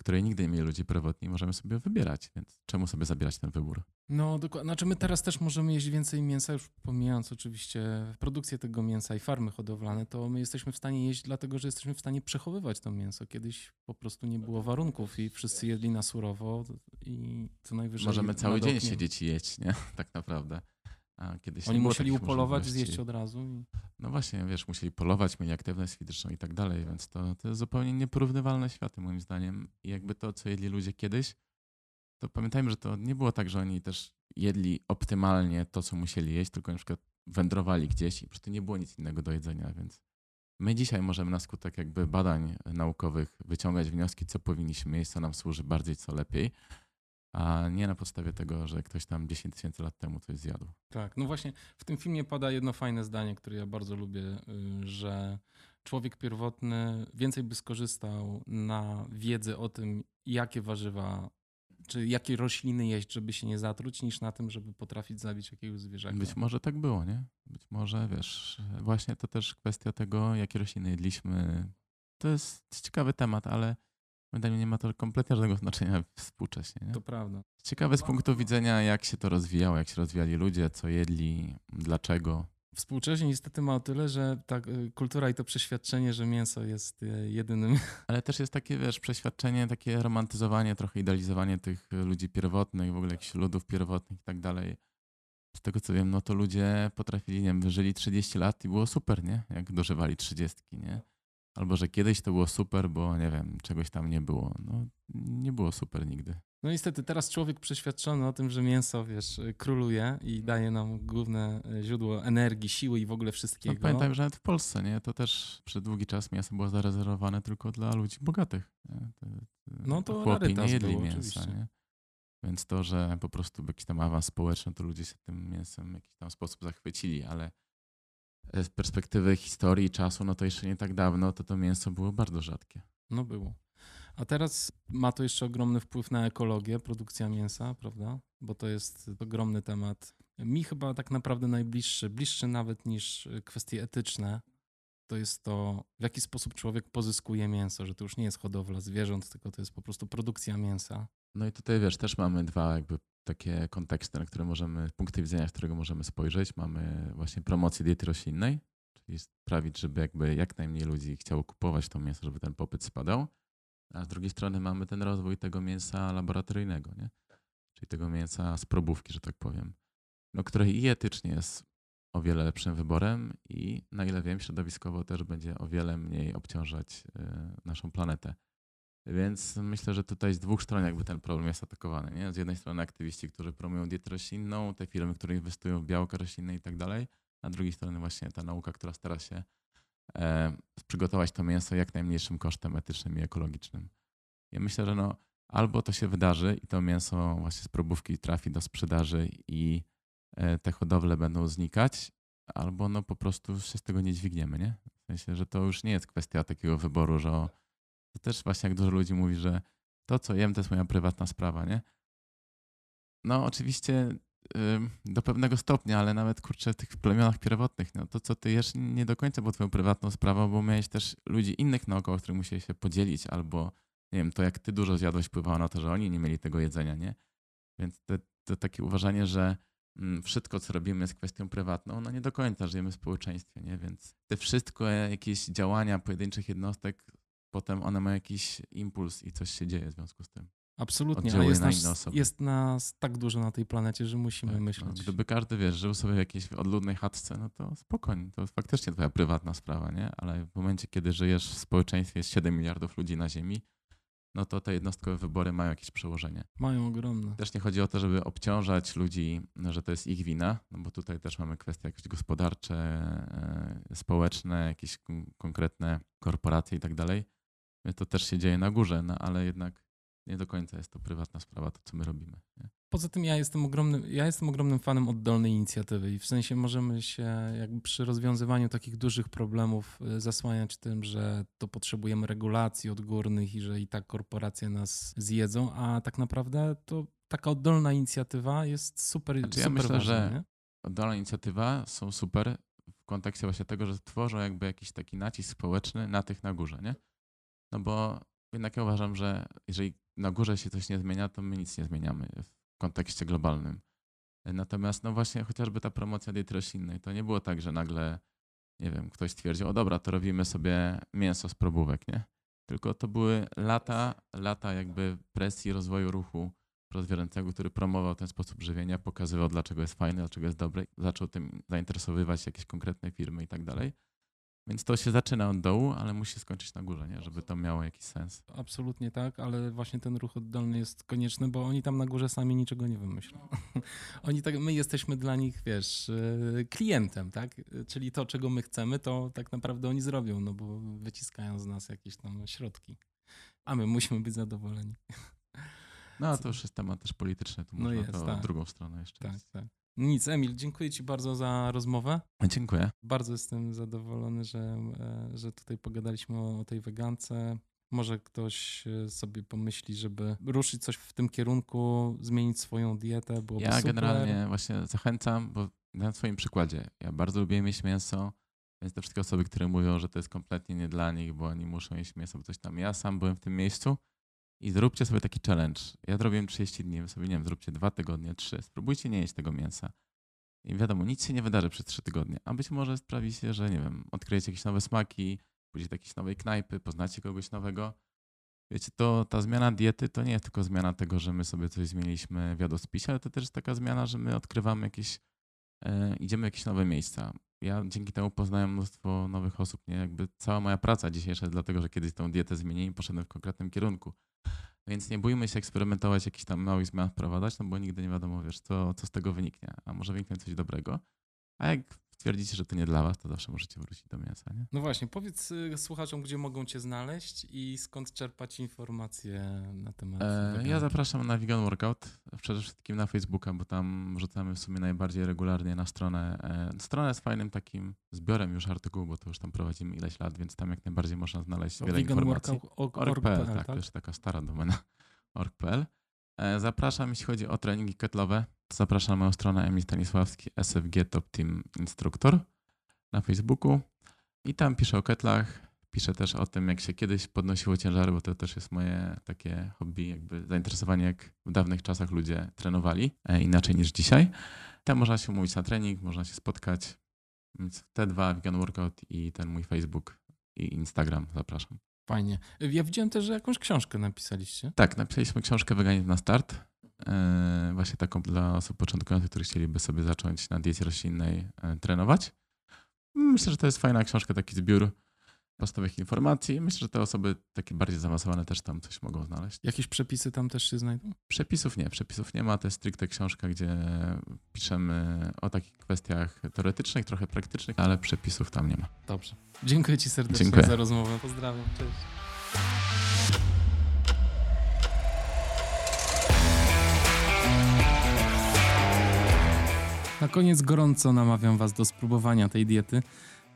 której nigdy nie mieli ludzie pierwotni i możemy sobie wybierać, więc czemu sobie zabierać ten wybór? No dokładnie. Znaczy my teraz też możemy jeść więcej mięsa, już pomijając oczywiście produkcję tego mięsa i farmy hodowlane, to my jesteśmy w stanie jeść dlatego, że jesteśmy w stanie przechowywać to mięso. Kiedyś po prostu nie było warunków i wszyscy jedli na surowo i co najwyżej... Możemy cały dzień siedzieć i jeść, nie? Tak naprawdę. A kiedyś Oni musieli upolować, zjeść od razu. I... No właśnie, wiesz, musieli polować, mieli aktywność fizyczną i tak dalej, więc to, to jest zupełnie nieporównywalne światy moim zdaniem. I jakby to, co jedli ludzie kiedyś, to pamiętajmy, że to nie było tak, że oni też jedli optymalnie to, co musieli jeść, tylko na przykład wędrowali gdzieś i po prostu nie było nic innego do jedzenia, więc my dzisiaj możemy na skutek jakby badań naukowych wyciągać wnioski, co powinniśmy jeść, co nam służy bardziej, co lepiej, a nie na podstawie tego, że ktoś tam 10 tysięcy lat temu coś zjadł. Tak, no właśnie w tym filmie pada jedno fajne zdanie, które ja bardzo lubię, y, że człowiek pierwotny więcej by skorzystał na wiedzę o tym, jakie warzywa, czy jakie rośliny jeść, żeby się nie zatruć, niż na tym, żeby potrafić zabić jakiegoś zwierzaka. Być może tak było, nie? Być może, wiesz, właśnie to też kwestia tego, jakie rośliny jedliśmy. To jest ciekawy temat, ale moim zdaniem nie ma to kompletnie żadnego znaczenia współcześnie. Nie? To prawda. Ciekawe z punktu widzenia, jak się to rozwijało, jak się rozwijali ludzie, co jedli, dlaczego. Współcześnie niestety ma o tyle, że ta y, kultura i to przeświadczenie, że mięso jest y, jedynym. Ale też jest takie, wiesz, przeświadczenie, takie romantyzowanie, trochę idealizowanie tych ludzi pierwotnych, w ogóle jakichś ludów pierwotnych i tak dalej. Z tego co wiem, no to ludzie potrafili, nie wiem, wyżyli 30 lat i było super, nie? Jak dożywali 30, nie? Albo że kiedyś to było super, bo nie wiem, czegoś tam nie było. No, nie było super nigdy. No niestety, teraz człowiek przeświadczony o tym, że mięso, wiesz, króluje i daje nam główne e, źródło energii, siły i w ogóle wszystkiego. No, pamiętaj, że nawet w Polsce, nie? To też przez długi czas mięso było zarezerwowane tylko dla ludzi bogatych. To, no to chłopi nie jedli było, mięsa, nie? Więc to, że po prostu jakiś tam awans społeczny, to ludzie się tym mięsem w jakiś tam sposób zachwycili, ale z perspektywy historii czasu, no to jeszcze nie tak dawno, to to mięso było bardzo rzadkie. No było. A teraz ma to jeszcze ogromny wpływ na ekologię, produkcja mięsa, prawda? Bo to jest ogromny temat. Mi chyba tak naprawdę najbliższy, bliższy nawet niż kwestie etyczne, to jest to, w jaki sposób człowiek pozyskuje mięso, że to już nie jest hodowla zwierząt, tylko to jest po prostu produkcja mięsa. No i tutaj wiesz, też mamy dwa jakby takie konteksty, na które możemy, punkty widzenia, z którego możemy spojrzeć. Mamy właśnie promocję diety roślinnej, czyli sprawić, żeby jakby jak najmniej ludzi chciało kupować to mięso, żeby ten popyt spadał. A z drugiej strony mamy ten rozwój tego mięsa laboratoryjnego, nie? czyli tego mięsa z probówki, że tak powiem, no, które i etycznie jest o wiele lepszym wyborem i na ile wiem, środowiskowo też będzie o wiele mniej obciążać y, naszą planetę. Więc myślę, że tutaj z dwóch stron jakby ten problem jest atakowany. Nie? Z jednej strony aktywiści, którzy promują dietę roślinną, te firmy, które inwestują w białko roślinne i tak dalej, a z drugiej strony właśnie ta nauka, która stara się e, przygotować to mięso jak najmniejszym kosztem etycznym i ekologicznym. Ja myślę, że no, albo to się wydarzy i to mięso właśnie z probówki trafi do sprzedaży i e, te hodowle będą znikać, albo no po prostu się z tego nie dźwigniemy, nie? W sensie, że to już nie jest kwestia takiego wyboru, że o, to też właśnie jak dużo ludzi mówi, że to, co jem, to jest moja prywatna sprawa, nie? No, oczywiście do pewnego stopnia, ale nawet kurczę w tych plemionach pierwotnych, no to co ty jesz nie do końca było twoją prywatną sprawą, bo miałeś też ludzi innych naokoło, których musieli się podzielić, albo nie wiem, to jak ty dużo zjadłeś wpływało na to, że oni nie mieli tego jedzenia, nie? Więc to, to takie uważanie, że mm, wszystko, co robimy jest kwestią prywatną, no nie do końca żyjemy w społeczeństwie, nie? Więc te wszystko jakieś działania pojedynczych jednostek potem one mają jakiś impuls i coś się dzieje w związku z tym. Absolutnie, ale jest, nas, jest nas tak dużo na tej planecie, że musimy tak, no, myśleć. No, gdyby każdy, wiesz, żył sobie w jakiejś odludnej chatce, no to spokojnie, to faktycznie twoja prywatna sprawa, nie? Ale w momencie, kiedy żyjesz w społeczeństwie z 7 miliardów ludzi na Ziemi, no to te jednostkowe wybory mają jakieś przełożenie. Mają ogromne. Też nie chodzi o to, żeby obciążać ludzi, że to jest ich wina, no bo tutaj też mamy kwestie jakieś gospodarcze, e, społeczne, jakieś konkretne korporacje i tak dalej to też się dzieje na górze, no ale jednak nie do końca jest to prywatna sprawa, to co my robimy. Nie? Poza tym ja jestem ogromnym, ja jestem ogromnym fanem oddolnej inicjatywy i w sensie możemy się jakby przy rozwiązywaniu takich dużych problemów y, zasłaniać tym, że to potrzebujemy regulacji odgórnych i że i tak korporacje nas zjedzą, a tak naprawdę to taka oddolna inicjatywa jest super, znaczy, super ja myślę, ważna, że nie? oddolna inicjatywa są super w kontekście właśnie tego, że tworzą jakby jakiś taki nacisk społeczny na tych na górze, nie? No bo jednak ja uważam, że jeżeli na górze się coś nie zmienia, to my nic nie zmieniamy w kontekście globalnym. Natomiast no właśnie chociażby ta promocja diety roślinnej, to nie było tak, że nagle, nie wiem, ktoś stwierdził, o dobra, to robimy sobie mięso z probówek, nie? Tylko to były lata, lata jakby presji rozwoju ruchu prozwierzęcego, który promował ten sposób żywienia, pokazywał dlaczego jest fajny, dlaczego jest dobry, zaczął tym zainteresowywać jakieś konkretne firmy i tak dalej. Więc to się zaczyna od dołu, ale musi skończyć na górze, nie? żeby to miało jakiś sens. Absolutnie tak, ale właśnie ten ruch oddolny jest konieczny, bo oni tam na górze sami niczego nie wymyślą. oni tak, my jesteśmy dla nich, wiesz, e, klientem, tak? Czyli to, czego my chcemy, to tak naprawdę oni zrobią, no bo wyciskają z nas jakieś tam środki. A my musimy być zadowoleni. No, to już jest temat też polityczny, tu no można jest, to tak. drugą stronę jeszcze. Tak, jest. tak. Nic, Emil, dziękuję Ci bardzo za rozmowę. Dziękuję. Bardzo jestem zadowolony, że, e, że tutaj pogadaliśmy o, o tej wegance. Może ktoś e, sobie pomyśli, żeby ruszyć coś w tym kierunku, zmienić swoją dietę, byłoby Ja super. generalnie właśnie zachęcam, bo na swoim przykładzie, ja bardzo lubię mieć mięso, więc te wszystkie osoby, które mówią, że to jest kompletnie nie dla nich, bo oni muszą jeść mięso, bo coś tam. Ja sam byłem w tym miejscu i zróbcie sobie taki challenge. Ja zrobiłem 30 dni, wy sobie, nie wiem, zróbcie dwa tygodnie, trzy. Spróbujcie nie jeść tego mięsa. I wiadomo, nic się nie wydarzy przez trzy tygodnie, a być może sprawi się, że nie wiem, odkryjecie jakieś nowe smaki, pójdziecie do jakiejś nowej knajpy, poznacie kogoś nowego. Wiecie, to ta zmiana diety to nie jest tylko zmiana tego, że my sobie coś zmieniliśmy w jadłospisie, ale to też jest taka zmiana, że my odkrywamy jakieś, e, idziemy w jakieś nowe miejsca. Ja dzięki temu poznałem mnóstwo nowych osób, nie? Jakby cała moja praca dzisiejsza jest dlatego, że kiedyś tą dietę zmieniłem i poszedłem w konkretnym kierunku. Więc nie bójmy się eksperymentować, jakichś tam małych zmian wprowadzać, no bo nigdy nie wiadomo, wiesz, co, co z tego wyniknie. A może wyniknie coś dobrego. A jak stwierdzicie, że to nie dla was, to zawsze możecie wrócić do mięsa, nie? No właśnie, powiedz y, słuchaczom, gdzie mogą cię znaleźć i skąd czerpać informacje na temat e, Ja zapraszam na Vegan Workout, przede wszystkim na Facebooka, bo tam wrzucamy w sumie najbardziej regularnie na stronę. E, strona jest fajnym takim zbiorem już artykułów, bo to już tam prowadzimy ileś lat, więc tam jak najbardziej można znaleźć to wiele informacji. Org.pl, tak, tak, to jest taka stara domena. Org.pl. E, zapraszam, jeśli chodzi o treningi ketlowe, zapraszam na moją stronę Emil Stanisławski, SFG Top Team Instruktor na Facebooku i tam piszę o ketlach, piszę też o tym, jak się kiedyś podnosiło ciężary, bo to też jest moje takie hobby, jakby zainteresowanie, jak w dawnych czasach ludzie trenowali, e, inaczej niż dzisiaj. Tam można się umówić na trening, można się spotkać. Więc te dwa, Vegan Workout i ten mój Facebook i Instagram zapraszam. Fajnie. Ja widziałem też, że jakąś książkę napisaliście. Tak, napisaliśmy książkę Weganizm na start. E, właśnie taką dla osób początkujących, które chcieliby sobie zacząć na diecie roślinnej e, trenować. Myślę, że to jest fajna książka, taki zbiór podstawowych informacji. Myślę, że te osoby takie bardziej zaawansowane też tam coś mogą znaleźć. Jakieś przepisy tam też się znajdą? Przepisów nie, przepisów nie ma. To jest stricte książka, gdzie piszemy o takich kwestiach teoretycznych, trochę praktycznych, ale przepisów tam nie ma. Dobrze. Dziękuję Ci serdecznie Dziękuję. za rozmowę. Pozdrawiam. Cześć. Na koniec gorąco namawiam Was do spróbowania tej diety.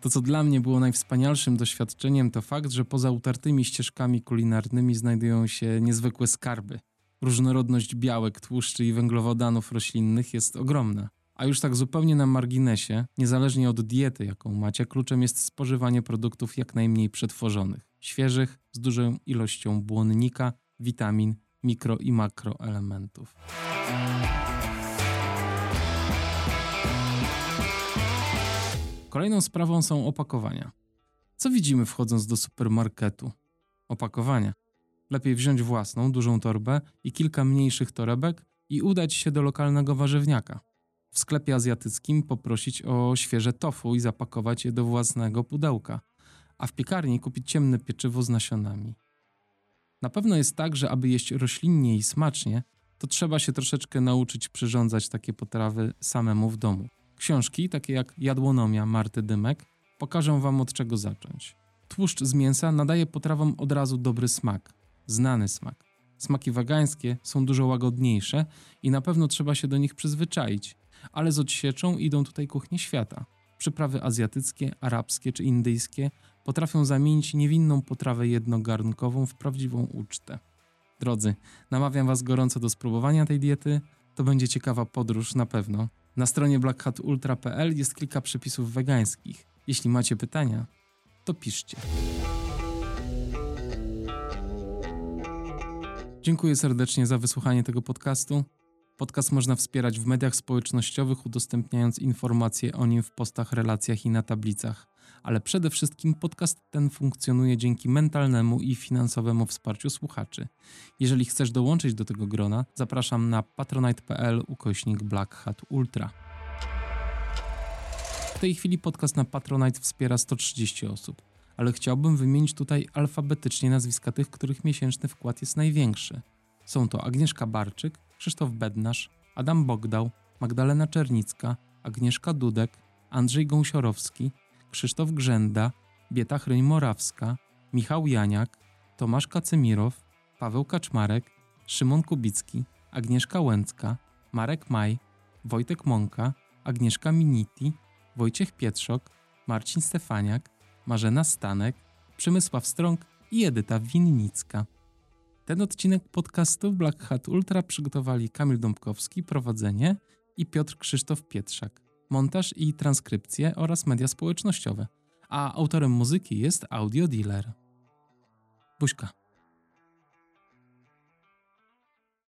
To, co dla mnie było najwspanialszym doświadczeniem, to fakt, że poza utartymi ścieżkami kulinarnymi znajdują się niezwykłe skarby. Różnorodność białek, tłuszczy i węglowodanów roślinnych jest ogromna. A już tak zupełnie na marginesie, niezależnie od diety, jaką macie, kluczem jest spożywanie produktów jak najmniej przetworzonych, świeżych, z dużą ilością błonnika, witamin, mikro i makroelementów. Kolejną sprawą są opakowania. Co widzimy wchodząc do supermarketu? Opakowania. Lepiej wziąć własną, dużą torbę i kilka mniejszych torebek i udać się do lokalnego warzywniaka. W sklepie azjatyckim poprosić o świeże tofu i zapakować je do własnego pudełka, a w piekarni kupić ciemne pieczywo z nasionami. Na pewno jest tak, że aby jeść roślinnie i smacznie, to trzeba się troszeczkę nauczyć przyrządzać takie potrawy samemu w domu. Książki, takie jak Jadłonomia Marty Dymek, pokażą Wam od czego zacząć. Tłuszcz z mięsa nadaje potrawom od razu dobry smak, znany smak. Smaki wegańskie są dużo łagodniejsze i na pewno trzeba się do nich przyzwyczaić, ale z odsieczą idą tutaj kuchnie świata. Przyprawy azjatyckie, arabskie czy indyjskie potrafią zamienić niewinną potrawę jednogarnkową w prawdziwą ucztę. Drodzy, namawiam Was gorąco do spróbowania tej diety. To będzie ciekawa podróż na pewno. Na stronie blackhatultra.pl jest kilka przepisów wegańskich. Jeśli macie pytania, to piszcie. Dziękuję serdecznie za wysłuchanie tego podcastu. Podcast można wspierać w mediach społecznościowych, udostępniając informacje o nim w postach, relacjach i na tablicach. Ale przede wszystkim podcast ten funkcjonuje dzięki mentalnemu i finansowemu wsparciu słuchaczy. Jeżeli chcesz dołączyć do tego grona, zapraszam na patronite.pl ukośnik Black Hat Ultra. W tej chwili podcast na Patronite wspiera 130 osób, ale chciałbym wymienić tutaj alfabetycznie nazwiska tych, których miesięczny wkład jest największy. Są to Agnieszka Barczyk, Krzysztof Bednarz, Adam Bogdał, Magdalena Czernicka, Agnieszka Dudek, Andrzej Gąsiorowski, Krzysztof Grzenda, Bieta Chryń-Morawska, Michał Janiak, Tomasz Kacymirow, Paweł Kaczmarek, Szymon Kubicki, Agnieszka Łęcka, Marek Maj, Wojtek Mąka, Agnieszka Miniti, Wojciech Pietrzok, Marcin Stefaniak, Marzena Stanek, Przemysław Strąg i Edyta Winnicka. Ten odcinek podcastu Black Hat Ultra przygotowali Kamil Dąbkowski, prowadzenie i Piotr Krzysztof Pietrzak, montaż i transkrypcje oraz media społecznościowe, a autorem muzyki jest Audio Dealer. Buźka.